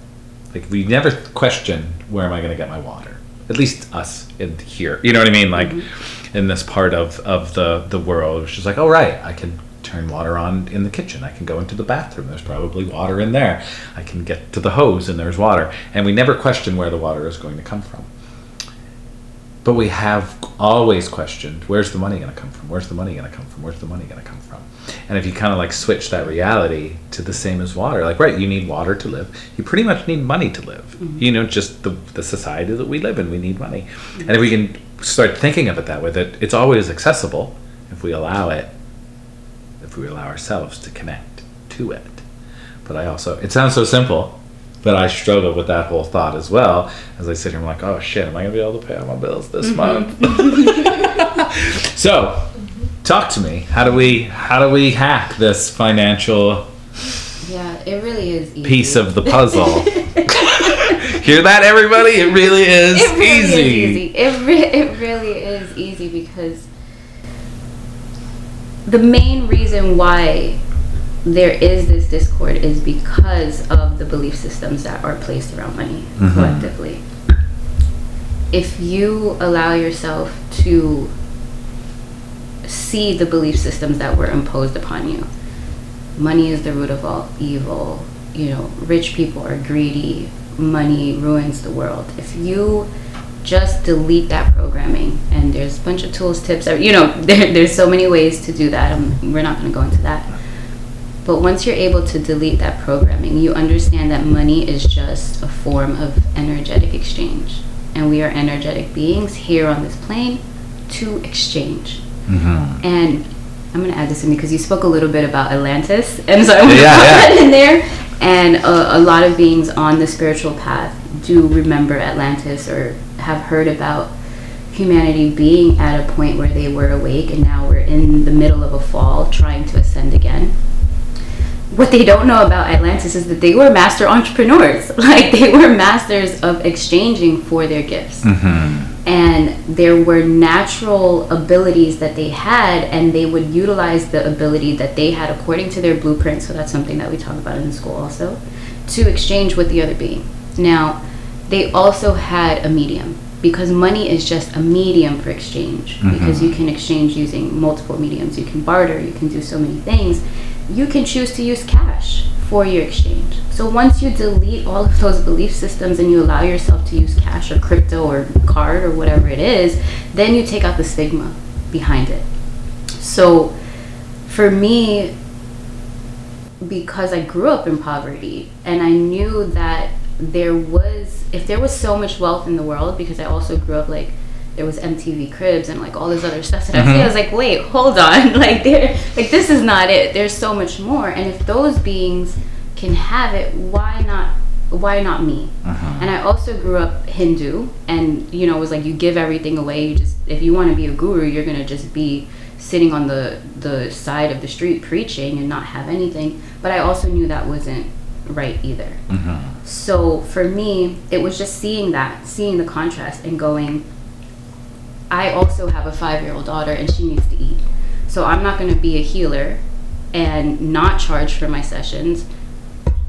Like we never question where am I going to get my water. At least us in here, you know what I mean? Like mm-hmm. in this part of of the the world, she's like, oh right, I can turn water on in the kitchen. I can go into the bathroom. There's probably water in there. I can get to the hose and there's water. And we never question where the water is going to come from. But we have always questioned where's the money going to come from? Where's the money going to come from? Where's the money going to come from? And if you kind of like switch that reality to the same as water, like, right, you need water to live. You pretty much need money to live. Mm-hmm. You know, just the, the society that we live in, we need money. Mm-hmm. And if we can start thinking of it that way, that it's always accessible if we allow it if we allow ourselves to connect to it. But I also, it sounds so simple, but I struggle with that whole thought as well. As I sit here, and I'm like, oh shit, am I gonna be able to pay all my bills this mm-hmm. month? so, talk to me. How do we, how do we hack this financial Yeah, it really is easy. piece of the puzzle? Hear that, everybody? It really is it really easy. is easy. It, re- it really is easy because the main reason why there is this discord is because of the belief systems that are placed around money Mhm. collectively. If you allow yourself to see the belief systems that were imposed upon you, money is the root of all evil, you know, rich people are greedy, money ruins the world. If you just delete that programming, and there's a bunch of tools, tips, you know, there, there's so many ways to do that. Um, we're not going to go into that. But once you're able to delete that programming, you understand that money is just a form of energetic exchange. And we are energetic beings here on this plane to exchange. Mhm. And I'm going to add this in because you spoke a little bit about Atlantis. And so I'm going to Yeah, put yeah. that in there. And a, a lot of beings on the spiritual path do remember Atlantis or have heard about humanity being at a point where they were awake and now we're in the middle of a fall trying to ascend again. What they don't know about Atlantis is that they were master entrepreneurs. Like they were masters of exchanging for their gifts Mhm. And there were natural abilities that they had and they would utilize the ability that they had according to their blueprint. So that's something that we talk about in the school also to exchange with the other being. Now they also had a medium because money is just a medium for exchange because mm-hmm. you can exchange using multiple mediums. You can barter you can do so many things you can choose to use cash for your exchange. So once you delete all of those belief systems and you allow yourself to use cash or crypto or card or whatever it is, then you take out the stigma behind it. So for me, because I grew up in poverty and I knew that there was, if there was so much wealth in the world, because I also grew up like, there was MTV Cribs and like all this other stuff that I see. I was like, wait, hold on, like there, like this is not it. There's so much more, and if those beings can have it, why not? Why not me? Uh-huh. And I also grew up Hindu, and you know, it was like you give everything away. You just, if you want to be a guru, you're gonna just be sitting on the the side of the street preaching and not have anything. But I also knew that wasn't right either. Mhm. So for me, it was just seeing that, seeing the contrast, and going. I also have a five-year-old daughter, and she needs to eat. So I'm not going to be a healer and not charge for my sessions,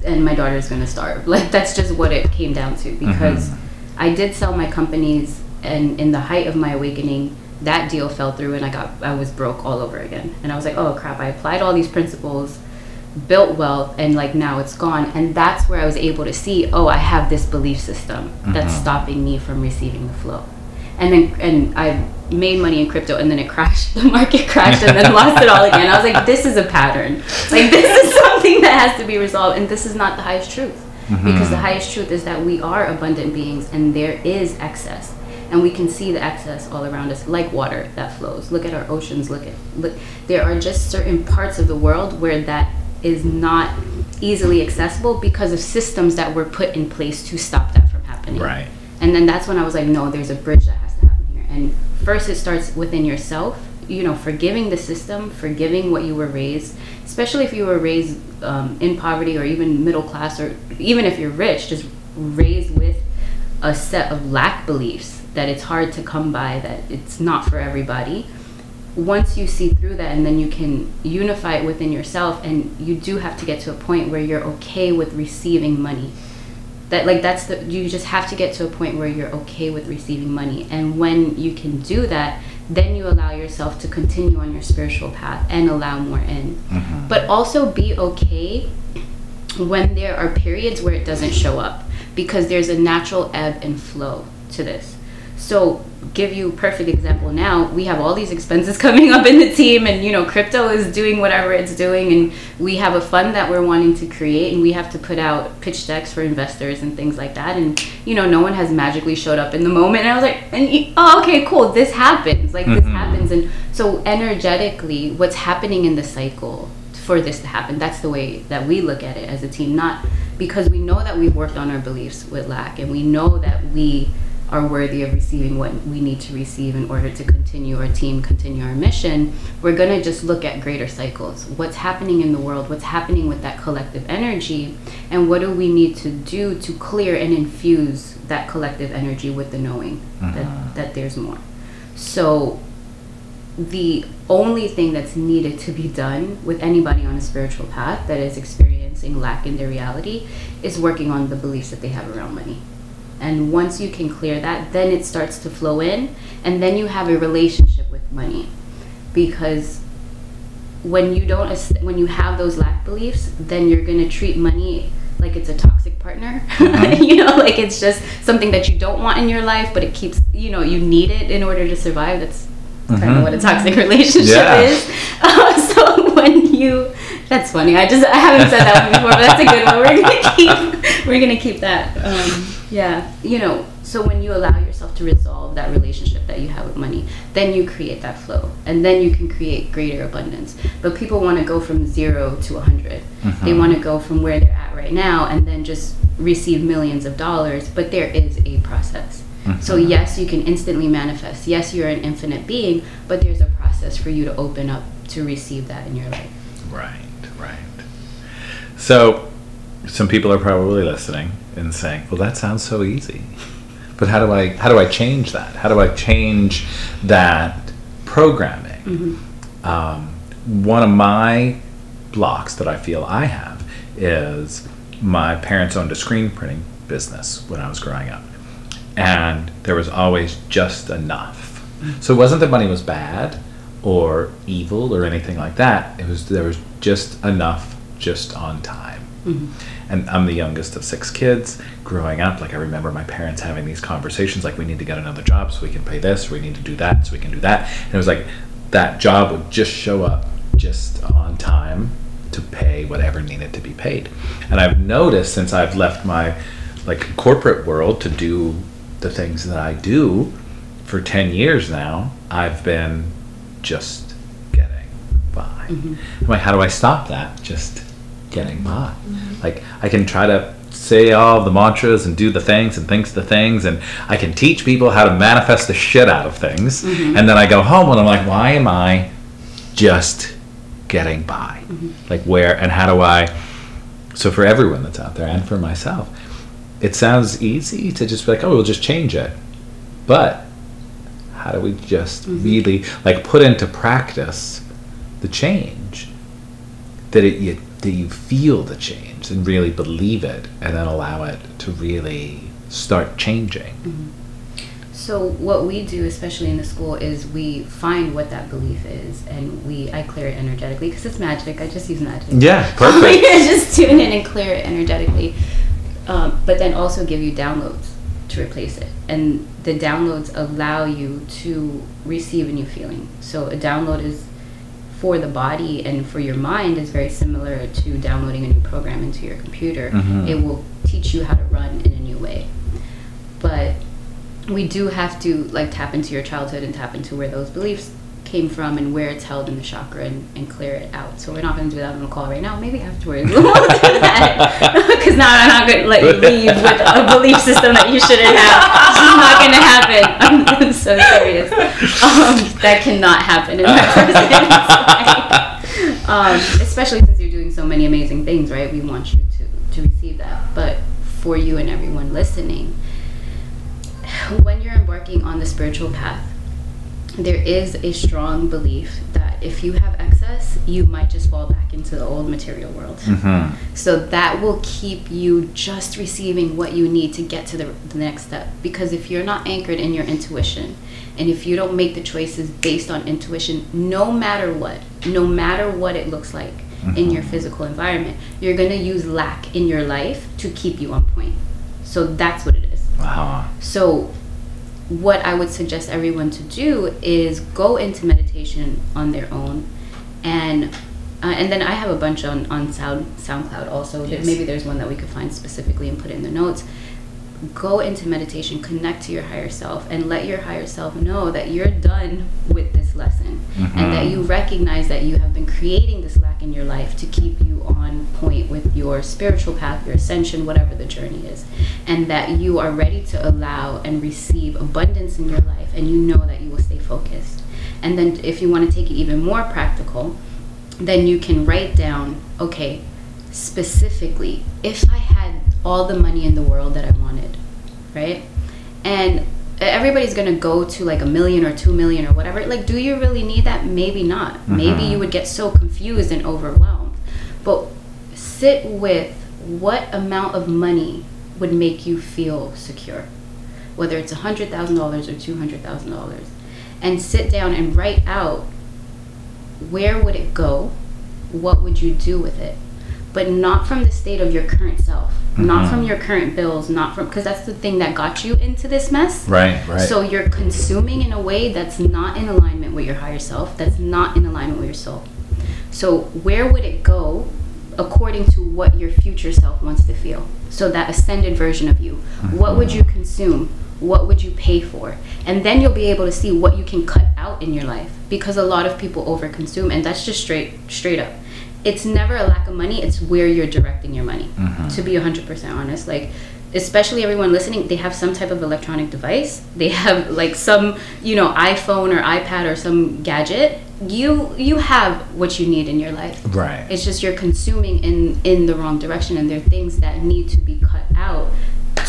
and my daughter's going to starve. Like that's just what it came down to because I did sell my companies, and in the height of my awakening, that deal fell through, and I got I was broke all over again. And I was like, oh crap! I applied all these principles built wealth and like now it's gone and that's where i was able to see oh i have this belief system that's Mhm. stopping me from receiving the flow and then and I made money in crypto and then it crashed. The market crashed and then lost it all again. I was like, this is a pattern. Like this is something that has to be resolved, and this is not the highest truth. Mm-hmm. Because the highest truth is that we are abundant beings and there is excess. And we can see the excess all around us, like water that flows. Look at our oceans. Look at look. There are just certain parts of the world where that is not easily accessible because of systems that were put in place to stop that from happening. Right. And then that's when I was like, no, there's a bridge that And first, it starts within yourself. You know, forgiving the system, forgiving what you were raised, especially if you were raised um, in poverty or even middle class, or even if you're rich, just raised with a set of lack beliefs that it's hard to come by, that it's not for everybody. Once you see through that, and then you can unify it within yourself, and you do have to get to a point where you're okay with receiving money that like that's the you just have to get to a point where you're okay with receiving money. And when you can do that then you allow yourself to continue on your spiritual path and allow more in. Mm-hmm. But also be okay when there are periods where it doesn't show up because there's a natural ebb and flow to this. So give you a perfect example now we have all these expenses coming up in the team and you know crypto is doing whatever it's doing and we have a fund that we're wanting to create and we have to put out pitch decks for investors and things like that. And you know no one has magically showed up in the moment. And i was like and oh okay cool this happens like this Mhm. happens. And so energetically what's happening in the cycle for this to happen that's the way that we look at it as a team not because we know that we've worked on our beliefs with lack and we know that we are worthy of receiving what we need to receive in order to continue our team, continue our mission, we're going to just look at greater cycles. What's happening in the world? What's happening with that collective energy? And what do we need to do to clear and infuse that collective energy with the knowing that, mm-hmm. that there's more? So, the only thing that's needed to be done with anybody on a spiritual path that is experiencing lack in their reality is working on the beliefs that they have around money. And once you can clear that, then it starts to flow in, and then you have a relationship with money. Because when you don't, when you have those lack beliefs, then you're gonna treat money like it's a toxic partner. you know, like it's just something that you don't want in your life, but it keeps, you know, you need it in order to survive. That's kind Mhm. of what a toxic relationship Yeah. is. Uh, so when you, that's funny. I just I haven't said that one before, but that's a good one. We're gonna keep we're gonna keep that. Um, yeah, you know. So when you allow yourself to resolve that relationship that you have with money, then you create that flow, and then you can create greater abundance. But people want to go from zero to a 100 They Mhm. want to go from where they're at right now and then just receive millions of dollars. But there is a process. So Mhm. yes, you can instantly manifest. Yes, you're an infinite being, but there's a process for you to open up to receive that in your life. Right, right. So, some people are probably listening and saying, "Well, that sounds so easy." But how do I how do I change that? How do I change that programming? Um, one of my blocks that I feel I have is my parents owned a screen printing business when I was growing up, and there was always just enough. So it wasn't that money was bad or evil or anything like that. It was there was just enough, just on time. Mm-hmm. And I'm the youngest of six kids. Growing up, like I remember my parents having these conversations, like we need to get another job so we can pay this, we need to do that so we can do that. And it was like that job would just show up just on time to pay whatever needed to be paid. And I've noticed since I've left my like corporate world to do the things that I do for 10 years now, I've been just getting by. Mm-hmm. I'm like, how do I stop that? Just getting by. Like, I can try to say all the mantras and do the things and think the things, and I can teach people how to manifest the shit out of things. Mm-hmm. And then I go home and I'm like, why am I just getting by? Mm-hmm. Like, where and how do I? So, for everyone that's out there and for myself, it sounds easy to just be like, oh, we'll just change it. But how do we just mm-hmm. really like put into practice the change that it you, that you feel the change and really believe it and then allow it to really start changing So what we do, especially in the school, is we find what that belief is, and we I clear it energetically because it's magic. I just use magic. yeah perfect just tune in and clear it energetically, um, but then also give you downloads to replace it. And the downloads allow you to receive a new feeling. So a download is for the body and for your mind is very similar to downloading a new program into your computer. Mhm. It will teach you how to run in a new way. But we do have to like tap into your childhood and tap into where those beliefs came from and where it's held in the chakra and, and clear it out. So we're not going to do that on the call right now. Maybe afterwards we'll do that because now I'm not going to let you leave with a belief system that you shouldn't have. It's just not going to happen. I'm, so serious. Um, that cannot happen in my person. um, especially since you're doing so many amazing things, right? We want you to to receive that. But for you and everyone listening, when you're embarking on the spiritual path, there is a strong belief that if you have excess, you might just fall back into the old material world. Mhm. So that will keep you just receiving what you need to get to the, the next step. Because if you're not anchored in your intuition, and if you don't make the choices based on intuition, no matter what, no matter what it looks like in your physical environment, you're going to use lack in your life to keep you on point. So that's what it is. Wow. So, what I would suggest everyone to do is go into meditation on their own, and uh, and then I have a bunch on on Sound SoundCloud also. Yes. Maybe there's one that we could find specifically and put in the notes. Go into meditation, connect to your higher self, and let your higher self know that you're done with this lesson, and that Mhm. you recognize that you have been creating this in your life to keep you on point with your spiritual path, your ascension, whatever the journey is, and that you are ready to allow and receive abundance in your life, and you know that you will stay focused. And then, if you want to take it even more practical, then you can write down, okay, specifically, if I had all the money in the world that I wanted, right? And everybody's gonna go to like a million or two million or whatever. Like, do you really need that? Maybe not. Maybe Mhm. you would get so confused and overwhelmed. But sit with what amount of money would make you feel secure, whether it's a hundred thousand dollars or two hundred thousand dollars, and sit down and write out where would it go, what would you do with it, but not from the state of your current self, not Mhm. from your current bills, not from because that's the thing that got you into this mess. Right, right. So you're consuming in a way that's not in alignment with your higher self, that's not in alignment with your soul. So where would it go according to what your future self wants to feel? So that ascended version of you. What would you consume? What would you pay for? And then you'll be able to see what you can cut out in your life because a lot of people overconsume and that's just straight straight up. It's never a lack of money, it's where you're directing your money. Mhm. To be 100% honest, like especially everyone listening, they have some type of electronic device. They have like some, you know, iPhone or iPad or some gadget. You you have what you need in your life. Right. It's just you're consuming in in the wrong direction, and there are things that need to be cut out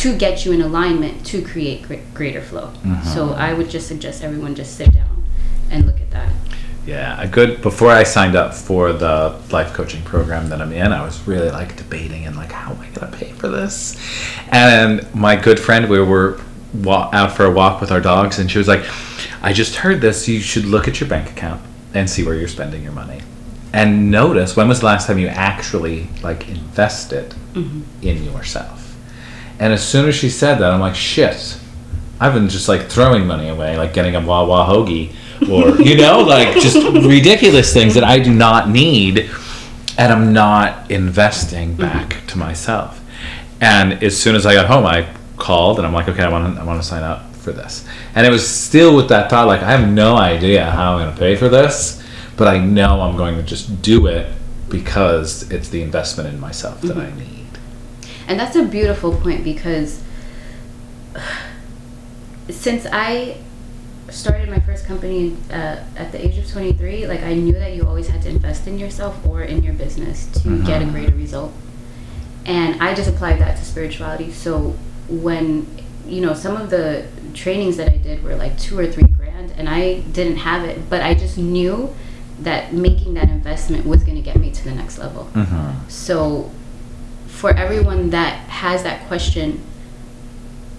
to get you in alignment to create gre- greater flow. So I would just suggest everyone just sit down Yeah, a good. Before I signed up for the life coaching program that I'm in, I was really like debating and like, how am I going to pay for this? And my good friend, we were out for a walk with our dogs, and she was like, I just heard this. You should look at your bank account and see where you're spending your money, and notice when was the last time you actually like invested mm-hmm. in yourself. And as soon as she said that, I'm like, shit. I've been just like throwing money away, like getting a Wawa hoagie, or you know, like just ridiculous things that I do not need, and I'm not investing back to myself. And as soon as I got home, I called and I'm like, okay, I want to, I want to sign up for this. And it was still with that thought, like I have no idea how I'm going to pay for this, but I know I'm going to just do it because it's the investment in myself that I mm-hmm. need. And that's a beautiful point because since I started my first company uh, at the age of 23, like I knew that you always had to invest in yourself or in your business to get a greater result. And I just applied that to spirituality. So when, you know, some of the trainings that I did were like two or three grand and I didn't have it, but I just knew that making that investment was going to get me to the next level. Mm-hmm. So, for everyone that has that question,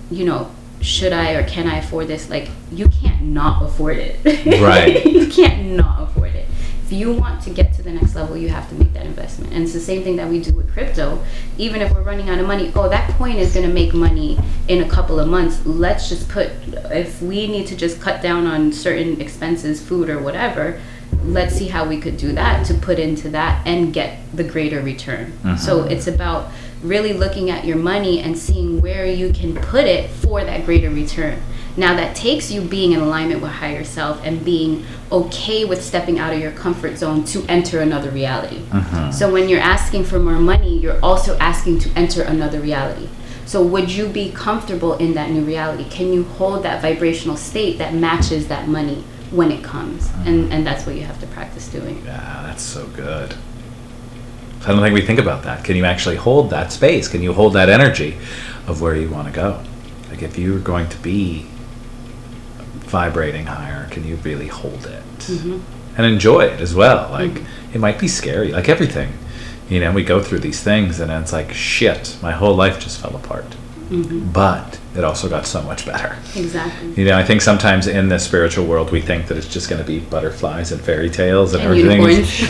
you know, should I or can I afford this? Like, you can't not afford it. Right. you can't not afford it. if you want to get to the next level, you have to make that investment. And it's the same thing that we do with crypto. Even if we're running out of money, oh, that coin is going to make money in a couple of months. Let's just put, if we need to just cut down on certain expenses, food or whatever, let's see how we could do that to put into that and get the greater return. Mm-hmm. So it's about really looking at your money and seeing where you can put it for that greater return. Now that takes you being in alignment with higher self and being okay with stepping out of your comfort zone to enter another reality. Mm-hmm. So when you're asking for more money, you're also asking to enter another reality. So would you be comfortable in that new reality? Can you hold that vibrational state that matches that money when it comes? And mm-hmm. and that's what you have to practice doing. Yeah, that's so good. I don't think we think about that. Can you actually hold that space? Can you hold that energy of where you want to go? Like if you're going to be vibrating higher, can you really hold it mm-hmm. and enjoy it as well? Mm-hmm. Like it might be scary, like everything. You know, we go through these things and it's like shit. My whole life just fell apart. Mm-hmm. But it also got so much better. Exactly. You know, I think sometimes in the spiritual world we think that it's just going to be butterflies and fairy tales and, And everything.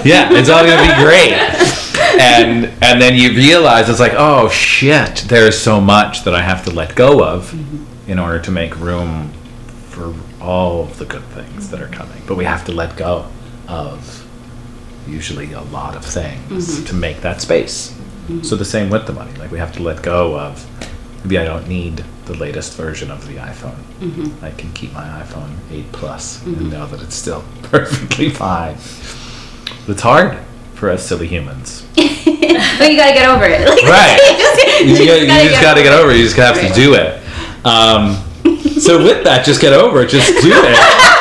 Yeah, it's all going to be great. and and then you realize it's like, oh shit, there's so much that I have to let go of in order to make room for all of the good things that are coming. But we have to let go of usually a lot of things mm-hmm. to make that space. Mm-hmm. So the same with the money. Like we have to let go of maybe I don't need the latest version of the iPhone. Mm-hmm. I can keep my iPhone 8 Plus and know that it's still perfectly fine. It's hard for us silly humans. but you gotta get over it. Right. you You, just, gotta- you just got to get over it. You just have to Right. do it. Um, so with that, just get over it. Just do it.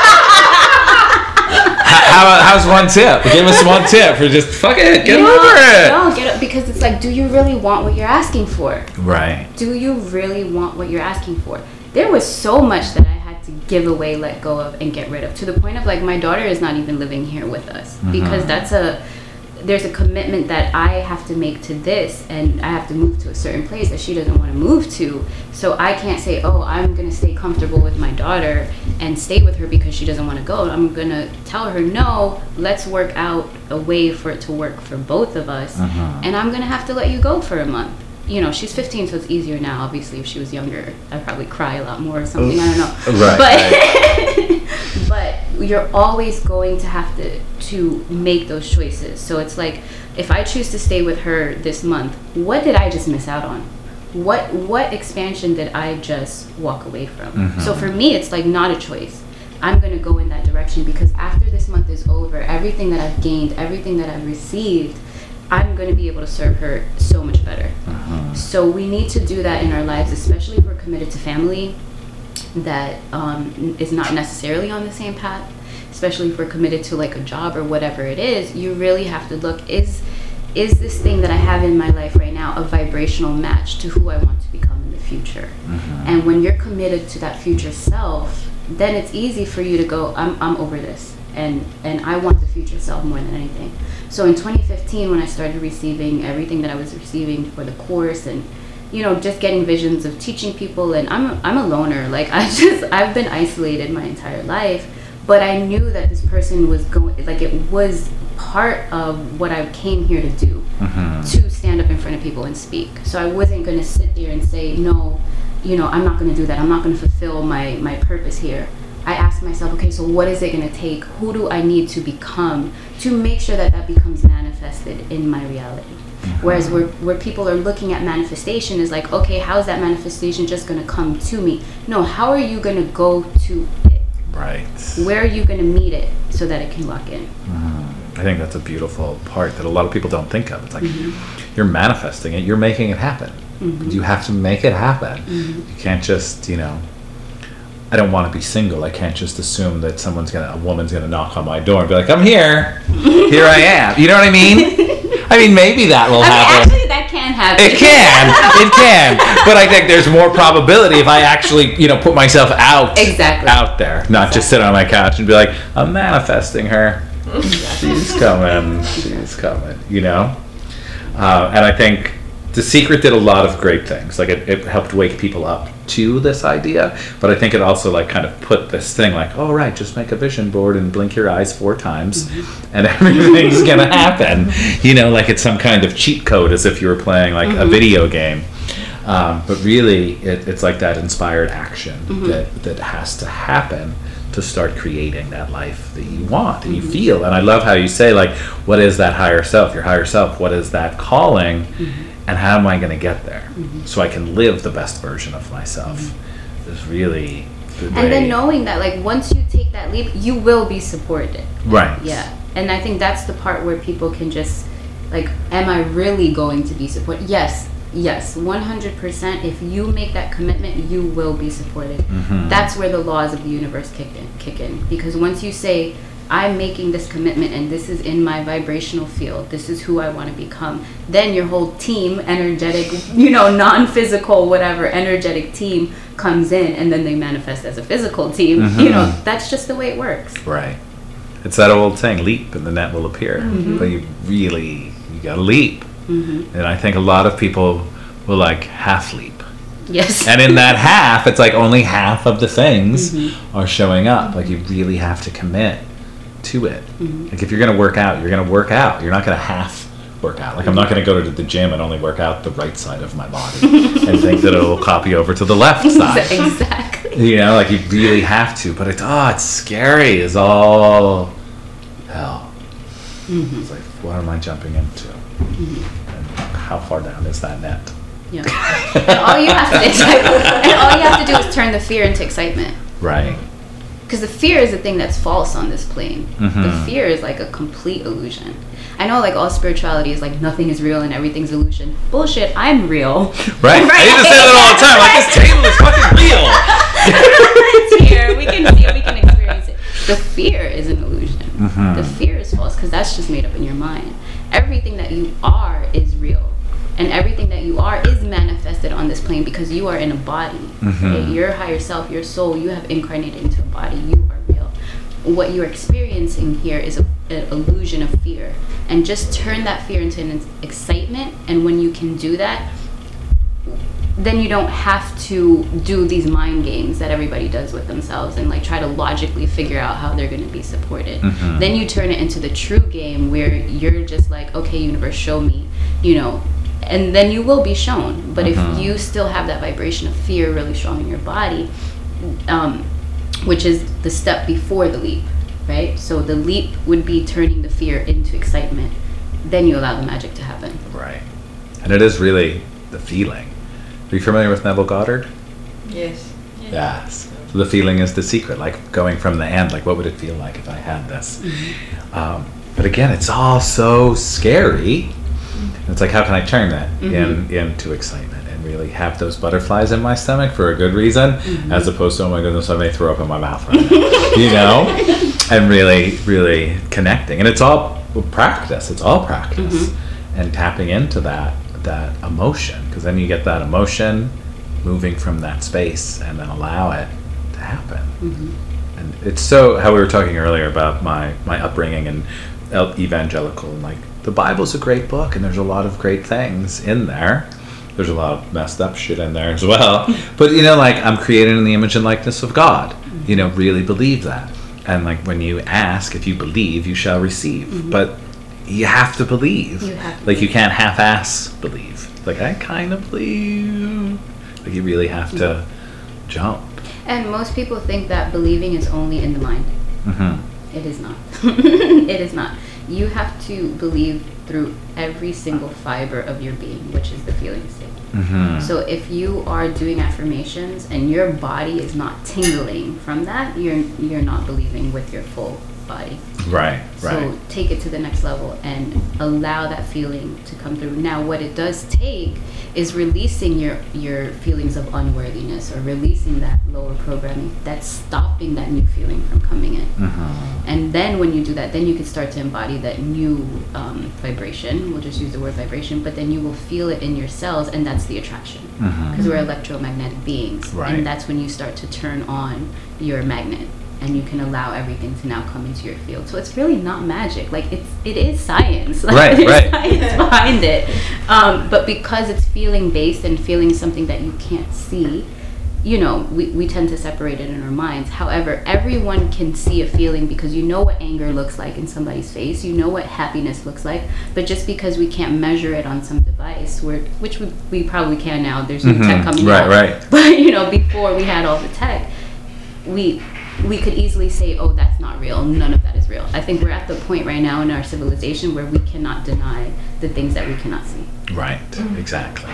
How, how's one tip? Give us one tip for just fuck it, get No, over it. No, get it because it's like, do you really want what you're asking for? Right. Do you really want what you're asking for? There was so much that I had to give away, let go of, and get rid of to the point of like my daughter is not even living here with us because that's a there's a commitment that I have to make to this, and I have to move to a certain place that she doesn't want to move to. So I can't say, oh, I'm gonna stay comfortable with my daughter and stay with her because she doesn't want to go. I'm gonna tell her, no, let's work out a way for it to work for both of us, uh-huh. and I'm gonna have to let you go for a month. You know, she's 15, so it's easier now. Obviously, if she was younger, I'd probably cry a lot more or something. I don't know. Right, But but you're always going to have to to make those choices. So it's like if I choose to stay with her this month, what did I just miss out on? What what expansion did I just walk away from? Mm-hmm. So for me, it's like not a choice. I'm gonna go in that direction because after this month is over, everything that I've gained, everything that I've received, I'm gonna be able to serve her so much better. So we need to do that in our lives, especially if we're committed to family that um, is not necessarily on the same path. Especially if we're committed to like a job or whatever it is you really have to look is is this thing that i have in my life right now a vibrational match to who i want to become in the future? And when you're committed to that future self then it's easy for you to go i'm, I'm over this and and i want the future self more than anything. So in 2015 when i started receiving everything that i was receiving for the course and you know just getting visions of teaching people and I'm a, I'm a loner. Like I just I've been isolated my entire life but I knew that this person was going like it was part of what I came here to do mm-hmm. to stand up in front of people and speak. So I wasn't going to sit there and say no you know I'm not going to do that. I'm not going to fulfill my my purpose here I ask myself okay so what is it going to take who do I need to become to make sure that that becomes manifested in my reality Whereas where, where people are looking at manifestation is like, okay, how's that manifestation just going to come to me? No, how are you going to go to it? Right. Where are you going to meet it so that it can lock in? I think that's a beautiful part that a lot of people don't think of. It's like Mm-hmm. you're manifesting it, you're making it happen. You have to make it happen. Mm-hmm. You can't just, you know, I don't want to be single. I can't just assume that someone's gonna, a woman's gonna knock on my door and be like, "I'm here, here I am." You know what I mean? I mean, maybe that will I mean, happen. actually, that can happen. It can, it can, but I think there's more probability if I actually, you know, put myself out, Exactly. out there, not just sit on my couch and be like, I'm manifesting her. She's coming. She's coming. You know, uh, and I think the secret did a lot of great things. Like it, it helped wake people up. To this idea but i think it also like kind of put this thing like oh right just make a vision board and blink your eyes four times mm-hmm. and everything's gonna happen. You know like it's some kind of cheat code as if you were playing like a mm-hmm. video game. Um, but really it, it's like that inspired action mm-hmm. that that has to happen to start creating that life that you want and you feel. And i love how you say like what is that higher self? Your higher self what is that calling and how am i going to get there? So i can live the best version of myself. Is really the and way- then knowing that like once you take that leap you will be supported. Right. Yeah. And i think that's the part where people can just like am i really going to be supported yes. Yes. 100% if you make that commitment you will be supported. Mhm. that's where the laws of the universe kick in kick in. Because once you say i'm making this commitment and this is in my vibrational field. This is who i want to become. Then your whole team energetic you know non-physical whatever energetic team comes in and then they manifest as a physical team. You know that's just the way it works. Right. It's that old saying leap and the net will appear. Mm-hmm. but you really you gotta leap. Hmm and i think a lot of people will like half leap. Yes. And in that half it's like only half of the things Mm-hmm. are showing up. Like you really have to commit to it. Mm-hmm. like if you're gonna work out you're gonna work out. You're not gonna half work out. Like i'm not gonna go to the gym and only work out the right side of my body and think that it'll copy over to the left side. Exactly. You know like you really have to but it's oh it's scary is all hell. Mm-hmm. it's like what am i jumping into? And how far down is that net? Yeah. All you have to and all you have to do is turn the fear into excitement. Right because the fear is the thing that's false on this plane the Mhm. fear is like a complete illusion i know like all spirituality is like nothing is real and everything's illusion bullshit i'm real right, right? i used to say that all the time like this table is fucking real it's here. We can see it. We can experience it. The fear is an illusion. Mhm. The fear is false because that's just made up in your mind. Everything that you are is real. And everything that you are is manifested on this plane because you are in a body. Mhm. right? Your higher self, your soul, you have incarnated into a body. You are real. What you're experiencing here is a, an illusion of fear. And just turn that fear into an excitement. And when you can do that, then you don't have to do these mind games that everybody does with themselves and like try to logically figure out how they're going to be supported. Mhm. Then you turn it into the true game where you're just like, okay, universe, show me, you know, and then you will be shown. But Mhm. if you still have that vibration of fear really strong in your body, um, which is the step before the leap, right? So the leap would be turning the fear into excitement. Then you allow the magic to happen. right and it is really the feeling are you familiar with neville goddard Yes. Yes. So the feeling is the secret, like going from the end, like what would it feel like if I had this? Um, but again, it's all so scary. It's like, how can I turn that mm-hmm. in, into excitement and really have those butterflies in my stomach for a good reason, mm-hmm. as opposed to, oh my goodness, I may throw up in my mouth right now, you know? And really, really connecting. And it's all practice, it's all practice. Mm-hmm. And tapping into that, that emotion, because then you get that emotion moving from that space and then allow it to happen. And it's so how we were talking earlier about my my upbringing and evangelical and like the Bible's a great book and there's a lot of great things in there. There's a lot of messed up shit in there as well. but you know, like I'm created in the image and likeness of God. You know, really believe that. And like when you ask, if you believe, you shall receive. But you have to believe. You have to like you can't half-ass believe. Like I kind of believe. Like you really have to jump. And most people think that believing is only in the mind. hmm It is not. it is not. You have to believe through every single fiber of your being, which is the feeling state. hmm So if you are doing affirmations and your body is not tingling from that, you're you're not believing with your full body. right, So right. So take it to the next level and allow that feeling to come through. Now, what it does take is releasing your your feelings of unworthiness or releasing that lower programming that's stopping that new feeling from coming in. hmm And then when you do that, then you can start to embody that new um, vibration. We'll just use the word vibration, but then you will feel it in your cells, and that's the attraction. Mhm. Because we're electromagnetic beings, Right. and that's when you start to turn on your magnet, and you can allow everything to now come into your field. So it's really not magic. Like it's it is science. Like, Right, there's right. Science behind it, um, but because it's feeling based and feeling something that you can't see, you know, we, we tend to separate it in our minds. However, everyone can see a feeling because you know what anger looks like in somebody's face, you know what happiness looks like, but just because we can't measure it on some device, where, which we, we probably can now, there's new tech coming Mm-hmm. Right, right. But, you know, before we had all the tech, we we could easily say, oh, that's not real. None of that is real. I think we're at the point right now in our civilization where we cannot deny the things that we cannot see. Right, exactly.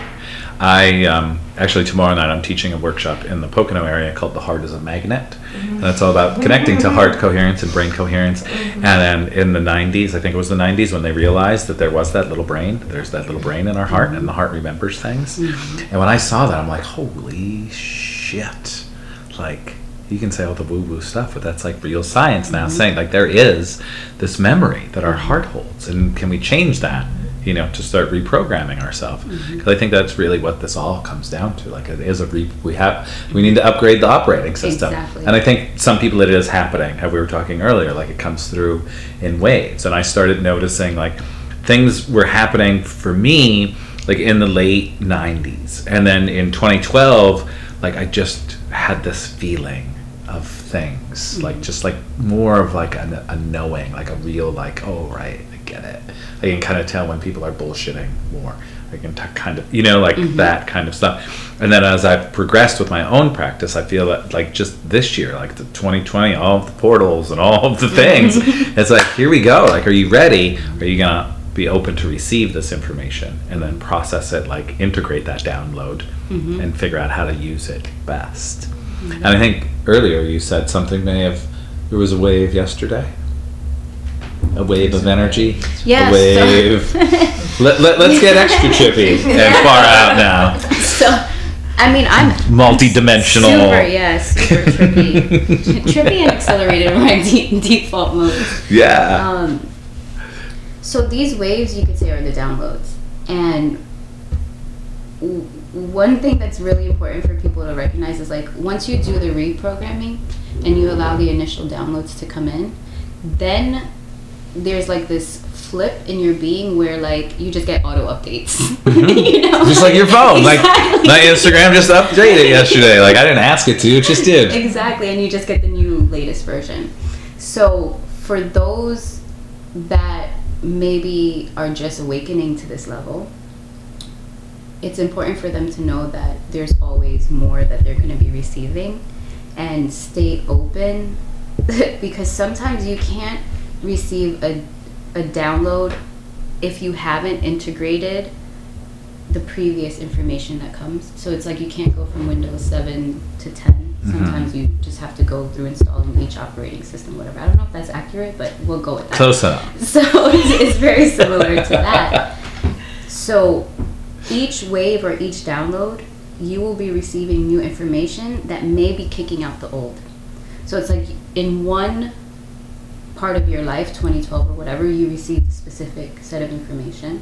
I um, actually tomorrow night I'm teaching a workshop in the Pocono area called "The Heart is a Magnet," and that's all about connecting to heart coherence and brain coherence. And then in the '90s, I think it was the '90s when they realized that there was that little brain. There's that little brain in our heart, and the heart remembers things. And when I saw that, I'm like, "Holy shit!" Like you can say all the woo-woo stuff, but that's like real science now, mm-hmm. saying like there is this memory that our heart holds, and can we change that? you know, to start reprogramming ourselves. Mm-hmm. Because I think that's really what this all comes down to. Like it is a re- we have we need to upgrade the operating system, Exactly. and I think some people it is happening. How we were talking earlier, like it comes through in waves, and I started noticing like things were happening for me like in the late 90s and then in 2012 like i just had this feeling things like just like more of like a, a knowing like a real like oh right i get it. I can kind of tell when people are bullshitting more. I can t- kind of you know like mm-hmm. that kind of stuff. And then as i've progressed with my own practice i feel that like just this year like the 2020 all of the portals and all of the things it's like here we go like are you ready? Are you gonna be open to receive this information? And then process it like integrate that download mm-hmm. and figure out how to use it best and i think earlier you said something may have there was a wave yesterday. A wave of energy. Yeah, a wave. Let, let, let's get extra trippy and far out now. So, I mean, I'm multi-dimensional. Super, yeah, super trippy, trippy and accelerated are my de- default modes. yeah. Um, so these waves, you could say, are the downloads, and one thing that's really important for people to recognize is like once you do the reprogramming and you allow the initial downloads to come in, then there's like this flip in your being where like you just get auto updates. you know? Mm-hmm. just like your phone Exactly. like my instagram just updated yesterday like i didn't ask it to it just did Exactly, and you just get the new latest version. So for those that maybe are just awakening to this level, it's important for them to know that there's always more that they're going to be receiving and stay open because sometimes you can't receive a, a download if you haven't integrated the previous information that comes. So it's like you can't go from Windows 7 to 10. Mm-hmm. Sometimes you just have to go through installing each operating system, whatever. I don't know if that's accurate, but we'll go with that. close enough So it's, it's very similar to that. So each wave or each download, you will be receiving new information that may be kicking out the old. So it's like in one part of your life, 2012 or whatever, you received a specific set of information.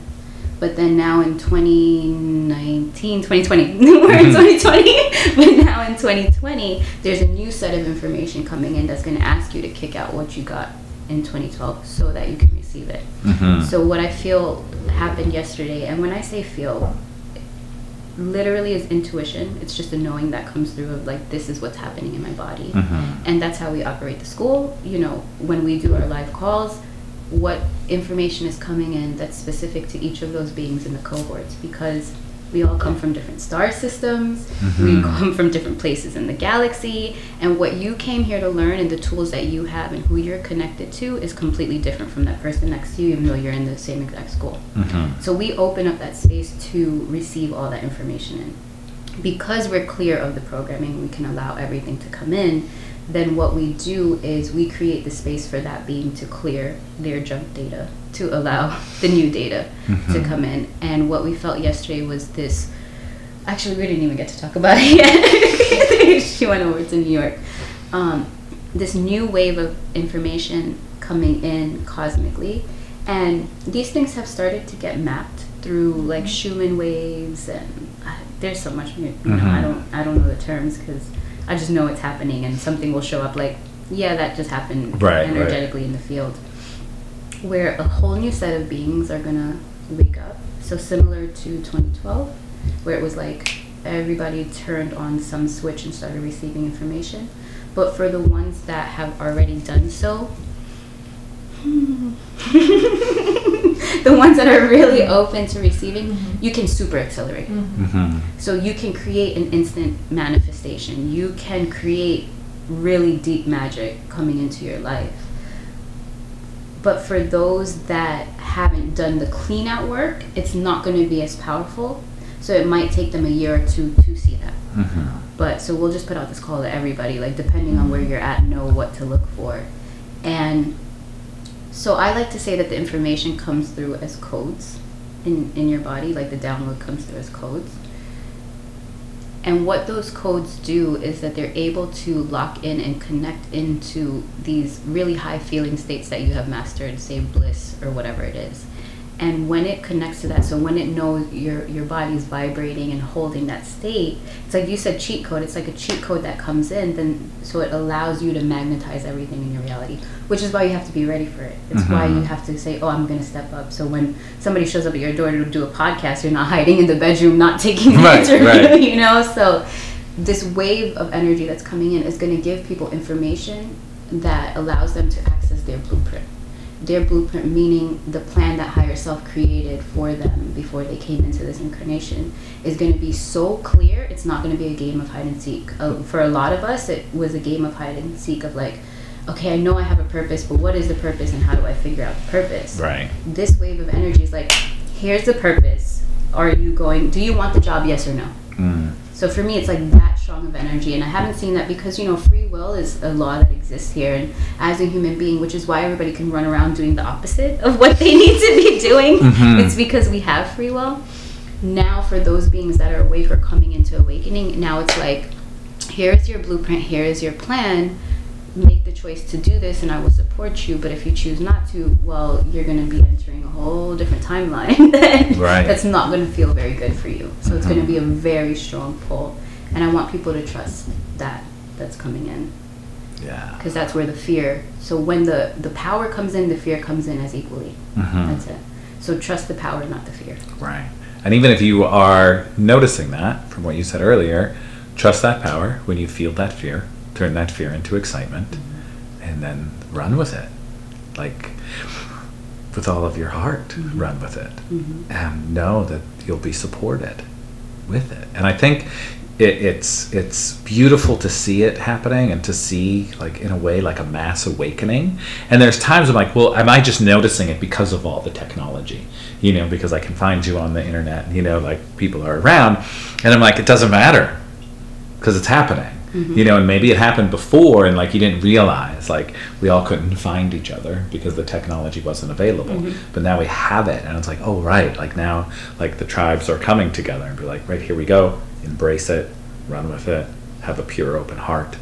But then now in 2019, 2020, we're in mm-hmm. 2020, but now in 2020, there's a new set of information coming in that's going to ask you to kick out what you got in 2012 so that you can receive it. Mhm. So what I feel happened yesterday, and when I say feel, literally is intuition. It's just a knowing that comes through of like this is what's happening in my body, Mhm. and that's how we operate the school. You know, when we do our live calls, what information is coming in that's specific to each of those beings in the cohorts because we all come from different star systems we Mhm. come from different places in the galaxy and what you came here to learn and the tools that you have and who you're connected to is completely different from that person next to you even though you're in the same exact school Mhm. so we open up that space to receive all that information in. Because we're clear of the programming, we can allow everything to come in. Then what we do is we create the space for that being to clear their junk data to allow the new data to Mhm. come in. And what we felt yesterday was this. Actually, we didn't even get to talk about it yet. she went over to New York. Um, this new wave of information coming in cosmically and these things have started to get mapped through like Schumann waves and uh, there's so much you know, I Mhm. don't I don't know the terms because I just know it's happening and something will show up like yeah that just happened Right, right. energetically in the field where a whole new set of beings are gonna wake up so similar to 2012 where it was like everybody turned on some switch and started receiving information. But for the ones that have already done so, hmm. the ones that are really open to receiving, you can super accelerate. Mm-hmm. So you can create an instant manifestation. You can create really deep magic coming into your life. But for those that haven't done the clean out work, it's not going to be as powerful. So it might take them a year or two to see that. Mm-hmm. But so we'll just put out this call to everybody, like depending on where you're at, know what to look for. And so I like to say that the information comes through as codes in, in your body, like the download comes through as codes. And what those codes do is that they're able to lock in and connect into these really high feeling states that you have mastered, say bliss or whatever it is. And when it connects to that, so when it knows your your body's vibrating and holding that state, it's like you said cheat code. It's like a cheat code that comes in, then so it allows you to magnetize everything in your reality. Which is why you have to be ready for it. It's why Mhm. you have to say, "Oh, I'm going to step up." So when somebody shows up at your door to do a podcast, you're not hiding in the bedroom, not taking the Right, interview. right. You know, so this wave of energy that's coming in is going to give people information that allows them to access their blueprint. Their blueprint, meaning the plan that higher self created for them before they came into this incarnation, is going to be so clear. It's not going to be a game of hide and seek. Uh, for a lot of us, it was a game of hide and seek of like, okay, I know I have a purpose, but what is the purpose and how do I figure out the purpose? Right. This wave of energy is like, here's the purpose. Are you going? Do you want the job? Yes or no? Mm. So for me, it's like that strong of energy, and I haven't seen that because you know free will is a law that exists here, and as a human being, which is why everybody can run around doing the opposite of what they need to be doing. Mhm. It's because we have free will. Now, for those beings that are awake or coming into awakening, now it's like, here's your blueprint, here is your plan. Make the choice to do this, and I will support you. But if you choose not to, well, you're going to be entering a whole different timeline. Right. That's not going to feel very good for you. So it's going to be a very strong pull, and I want people to trust that that's coming in Yeah. because that's where the fear. So when the the power comes in, the fear comes in as equally. Mhm. That's it. So trust the power, not the fear. Right. And even if you are noticing that from what you said earlier, trust that power when you feel that fear, turn that fear into excitement, mm-hmm. and then run with it. Like with all of your heart, mm-hmm. run with it. Mm-hmm. And know that you'll be supported with it. And I think it, it's it's beautiful to see it happening and to see like in a way like a mass awakening. And there's times I'm like, well, am I just noticing it because of all the technology? You know, because I can find you on the internet. You know, like people are around, and I'm like, it doesn't matter because it's happening. Mm-hmm. You know, and maybe it happened before, and like you didn't realize, like we all couldn't find each other because the technology wasn't available. Mm-hmm. But now we have it, and it's like, oh right, like now, like the tribes are coming together and be like, right here we go, embrace it, run with it, have a pure, open heart,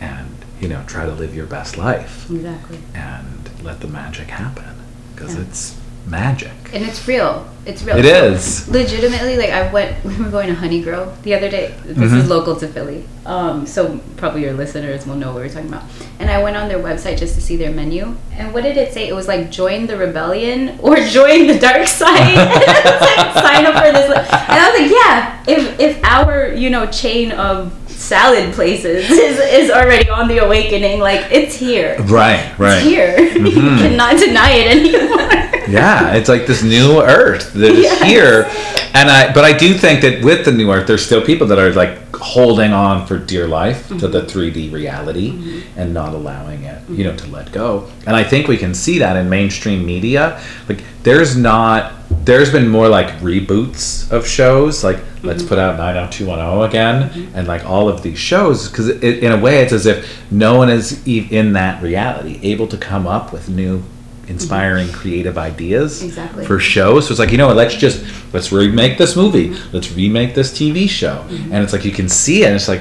and you know, try to live your best life Exactly. and let the magic happen because Yeah. it's magic. And it's real. It's real. It is. Legitimately, like I went, we were going to Honeygrow the other day. This Mhm. is local to Philly, um, so probably your listeners will know what we're talking about. And I went on their website just to see their menu. And what did it say? It was like join the rebellion or join the dark side. Like, Sign up for this. And I was like, yeah. If if our you know chain of salad places is, is already on the awakening, like it's here. Right, right. It's here. you Mhm. cannot deny it anymore. Yeah it's like this new earth that is Yes. here. And i but i do think that with the new earth there's still people that are like holding on for dear life to the mm-hmm. 3d reality mm-hmm. and not allowing it you mm-hmm. know to let go. And i think we can see that in mainstream media. Like there's not there's been more like reboots of shows. Like let's put out 90210 again and like all of these shows because in a way it's as if no one is in that reality able to come up with new inspiring mm-hmm. creative ideas Exactly. for shows so it's like you know what let's just let's remake this movie mm-hmm. let's remake this tv show mm-hmm. and it's like you can see it and it's like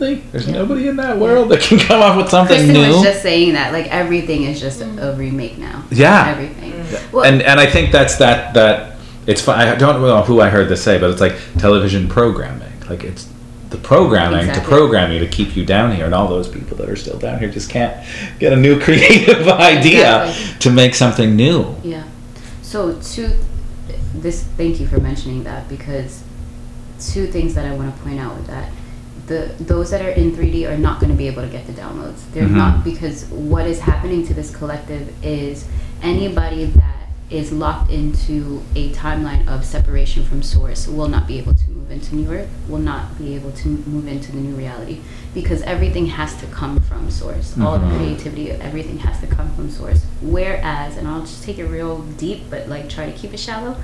really there's Yeah. nobody in that world that can come up with something Kristen new was just saying that like everything is just a remake now. Yeah. everything. Well, and and I think that's that that it's fun. I don't know who I heard this say, but it's like television programming. Like it's the programming to program you to keep you down here, and all those people that are still down here just can't get a new creative idea Exactly. to make something new. yeah. So to this, thank you for mentioning that because two things that I want to point out with that. The those that are in 3D are not going to be able to get the downloads. They're Mhm. not because what is happening to this collective is anybody that is locked into a timeline of separation from source will not be able to move into new earth will not be able to move into the new reality because everything has to come from source. All the Mhm. creativity everything has to come from source. Whereas and i'll just take it real deep but like try to keep it shallow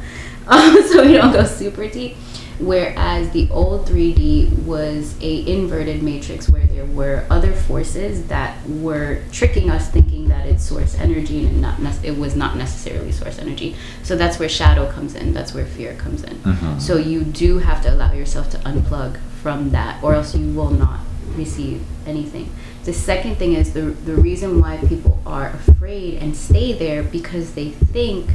um, so we don't go super deep whereas the old 3d was a inverted matrix where there were other forces that were tricking us thinking that it's source energy and not it was not necessarily source energy. So that's where shadow comes in that's where fear comes in. Mhm. so you do have to allow yourself to unplug from that or else you will not receive anything. The second thing is the, the reason why people are afraid and stay there because they think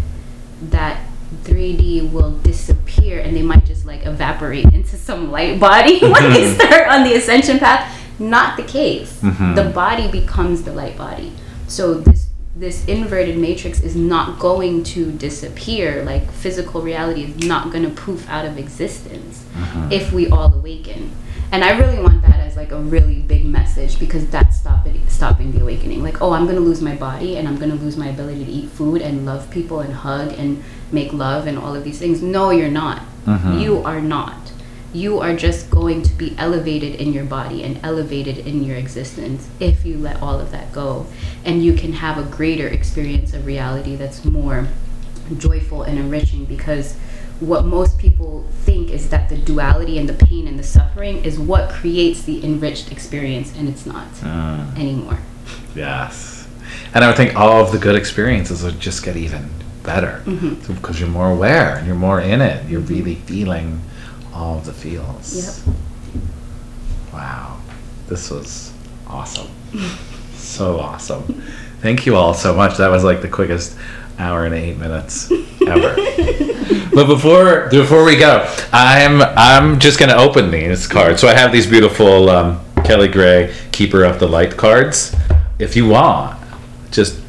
that 3D will disappear and they might just like evaporate into some light body when they start on the ascension path. Not the case. Mhm. The body becomes the light body. So this this inverted matrix is not going to disappear. Like physical reality is not going to poof out of existence Mhm. if we all awaken. And I really want that as like a really big message because that's stopping stopping the awakening. Like, oh, I'm gonna lose my body and I'm gonna lose my ability to eat food and love people and hug and make love and all of these things. No, you're not. Mhm. You are not. You are just going to be elevated in your body and elevated in your existence if you let all of that go. And you can have a greater experience of reality that's more joyful and enriching because what most people think is that the duality and the pain and the suffering is what creates the enriched experience and it's not Mm. anymore Yes. And I would think all of the good experiences would just get even better Mhm. because you're more aware and you're more in it. You're really feeling all of the feels. Yep. Wow. This was awesome. so awesome. Thank you all so much. That was like the quickest hour and eight minutes ever. but before before we go, I'm I'm just gonna open these cards. So I have these beautiful um, Kelly Gray Keeper of the Light cards. If you want, just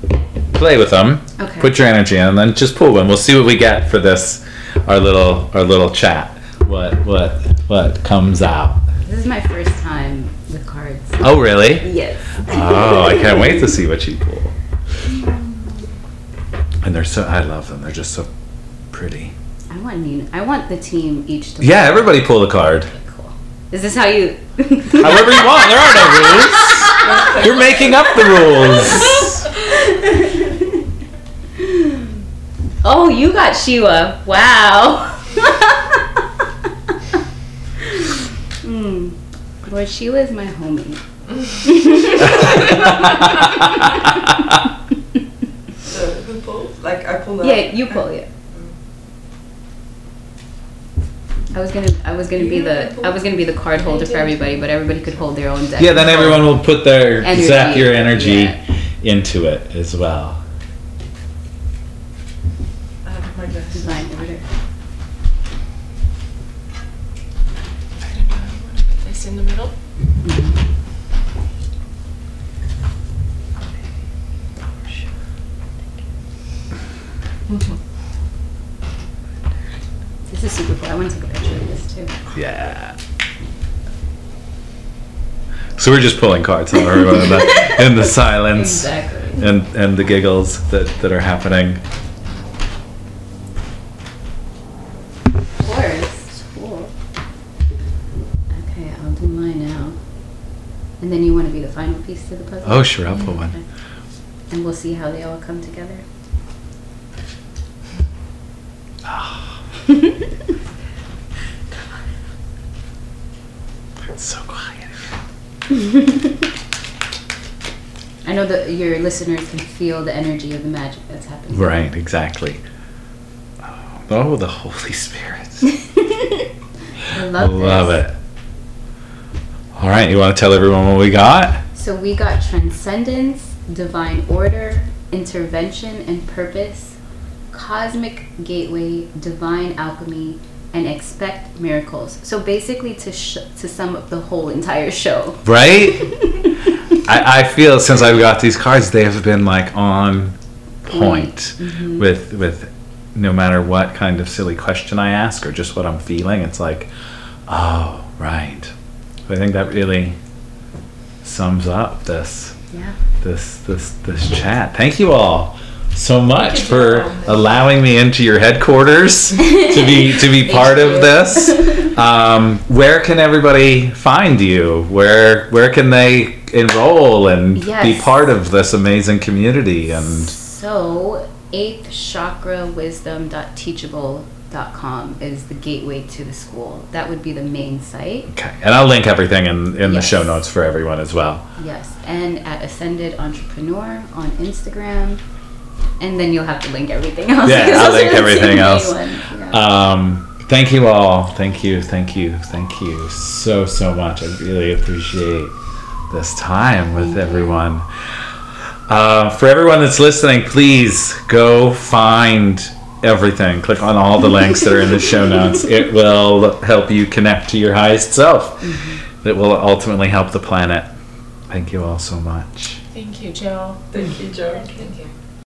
play with them. Okay. Put your energy in, and then just pull one. We'll see what we get for this our little our little chat. What what what comes out? this is my first time with cards Oh really? yes Oh, I can't wait to see what you pull. And they're so I love them. They're just so pretty. i want Nina. i want the team each to Yeah, everybody pull a card. cool is this how you However you want. There are no rules. You're making up the rules. oh you got shiva wow Hmm. Lord, Shiva is my homie. So who pulled? Like I pulled out. Yeah, you pull it. I was gonna, I was gonna be the, I was gonna be the card holder for everybody, but everybody could hold their own deck. Yeah, then everyone will put their Energy. zap your energy Yeah. into it as well. I have my glasses. Design order. This in the middle. This is super cool. I want to take a picture of this too. Yeah. So we're just pulling cards on everyone in the, in the silence Exactly. and and the giggles that, that are happening. Of course. Cool. Okay, I'll do mine now. And then you want to be the final piece to the puzzle? Oh, sure, I'll pull one. Okay. And we'll see how they all come together. It's so quiet. I know that your listeners can feel the energy of the magic that's happening. Right, exactly. Oh, oh the Holy Spirit. I love, Love this. it. All right, you want to tell everyone what we got? So we got transcendence, divine order, intervention and purpose, cosmic gateway, divine alchemy, and expect miracles. So basically, to sh- to sum up the whole entire show. Right? I, I feel since I've got these cards, they have been like on point mm-hmm. with with no matter what kind of silly question I ask or just what I'm feeling. It's like, Oh, right. I think that really sums up this Yeah. this this this chat. Thank you all so much for allowing me into your headquarters to be to be part of this. Um, where can everybody find you? Where where can they enroll and be part of this amazing community? And So, eighth chakra wisdom.teachable.com is the gateway to the school. That would be the main site. okay, and I'll link everything in in the show notes for everyone as well. Yes. And at Ascended Entrepreneur on Instagram. And then you'll have to link everything else. Yeah, I'll link are the two everything else. Yeah. Um, thank you all. Thank you, thank you, thank you so, so much. I really appreciate this time with everyone. Uh, for everyone that's listening, please go find everything. Click on all the links that are in the show notes. It will help you connect to your highest self. It will ultimately help the planet. Thank you all so much. Thank you, Jill. Thank you, Joe. Thank you.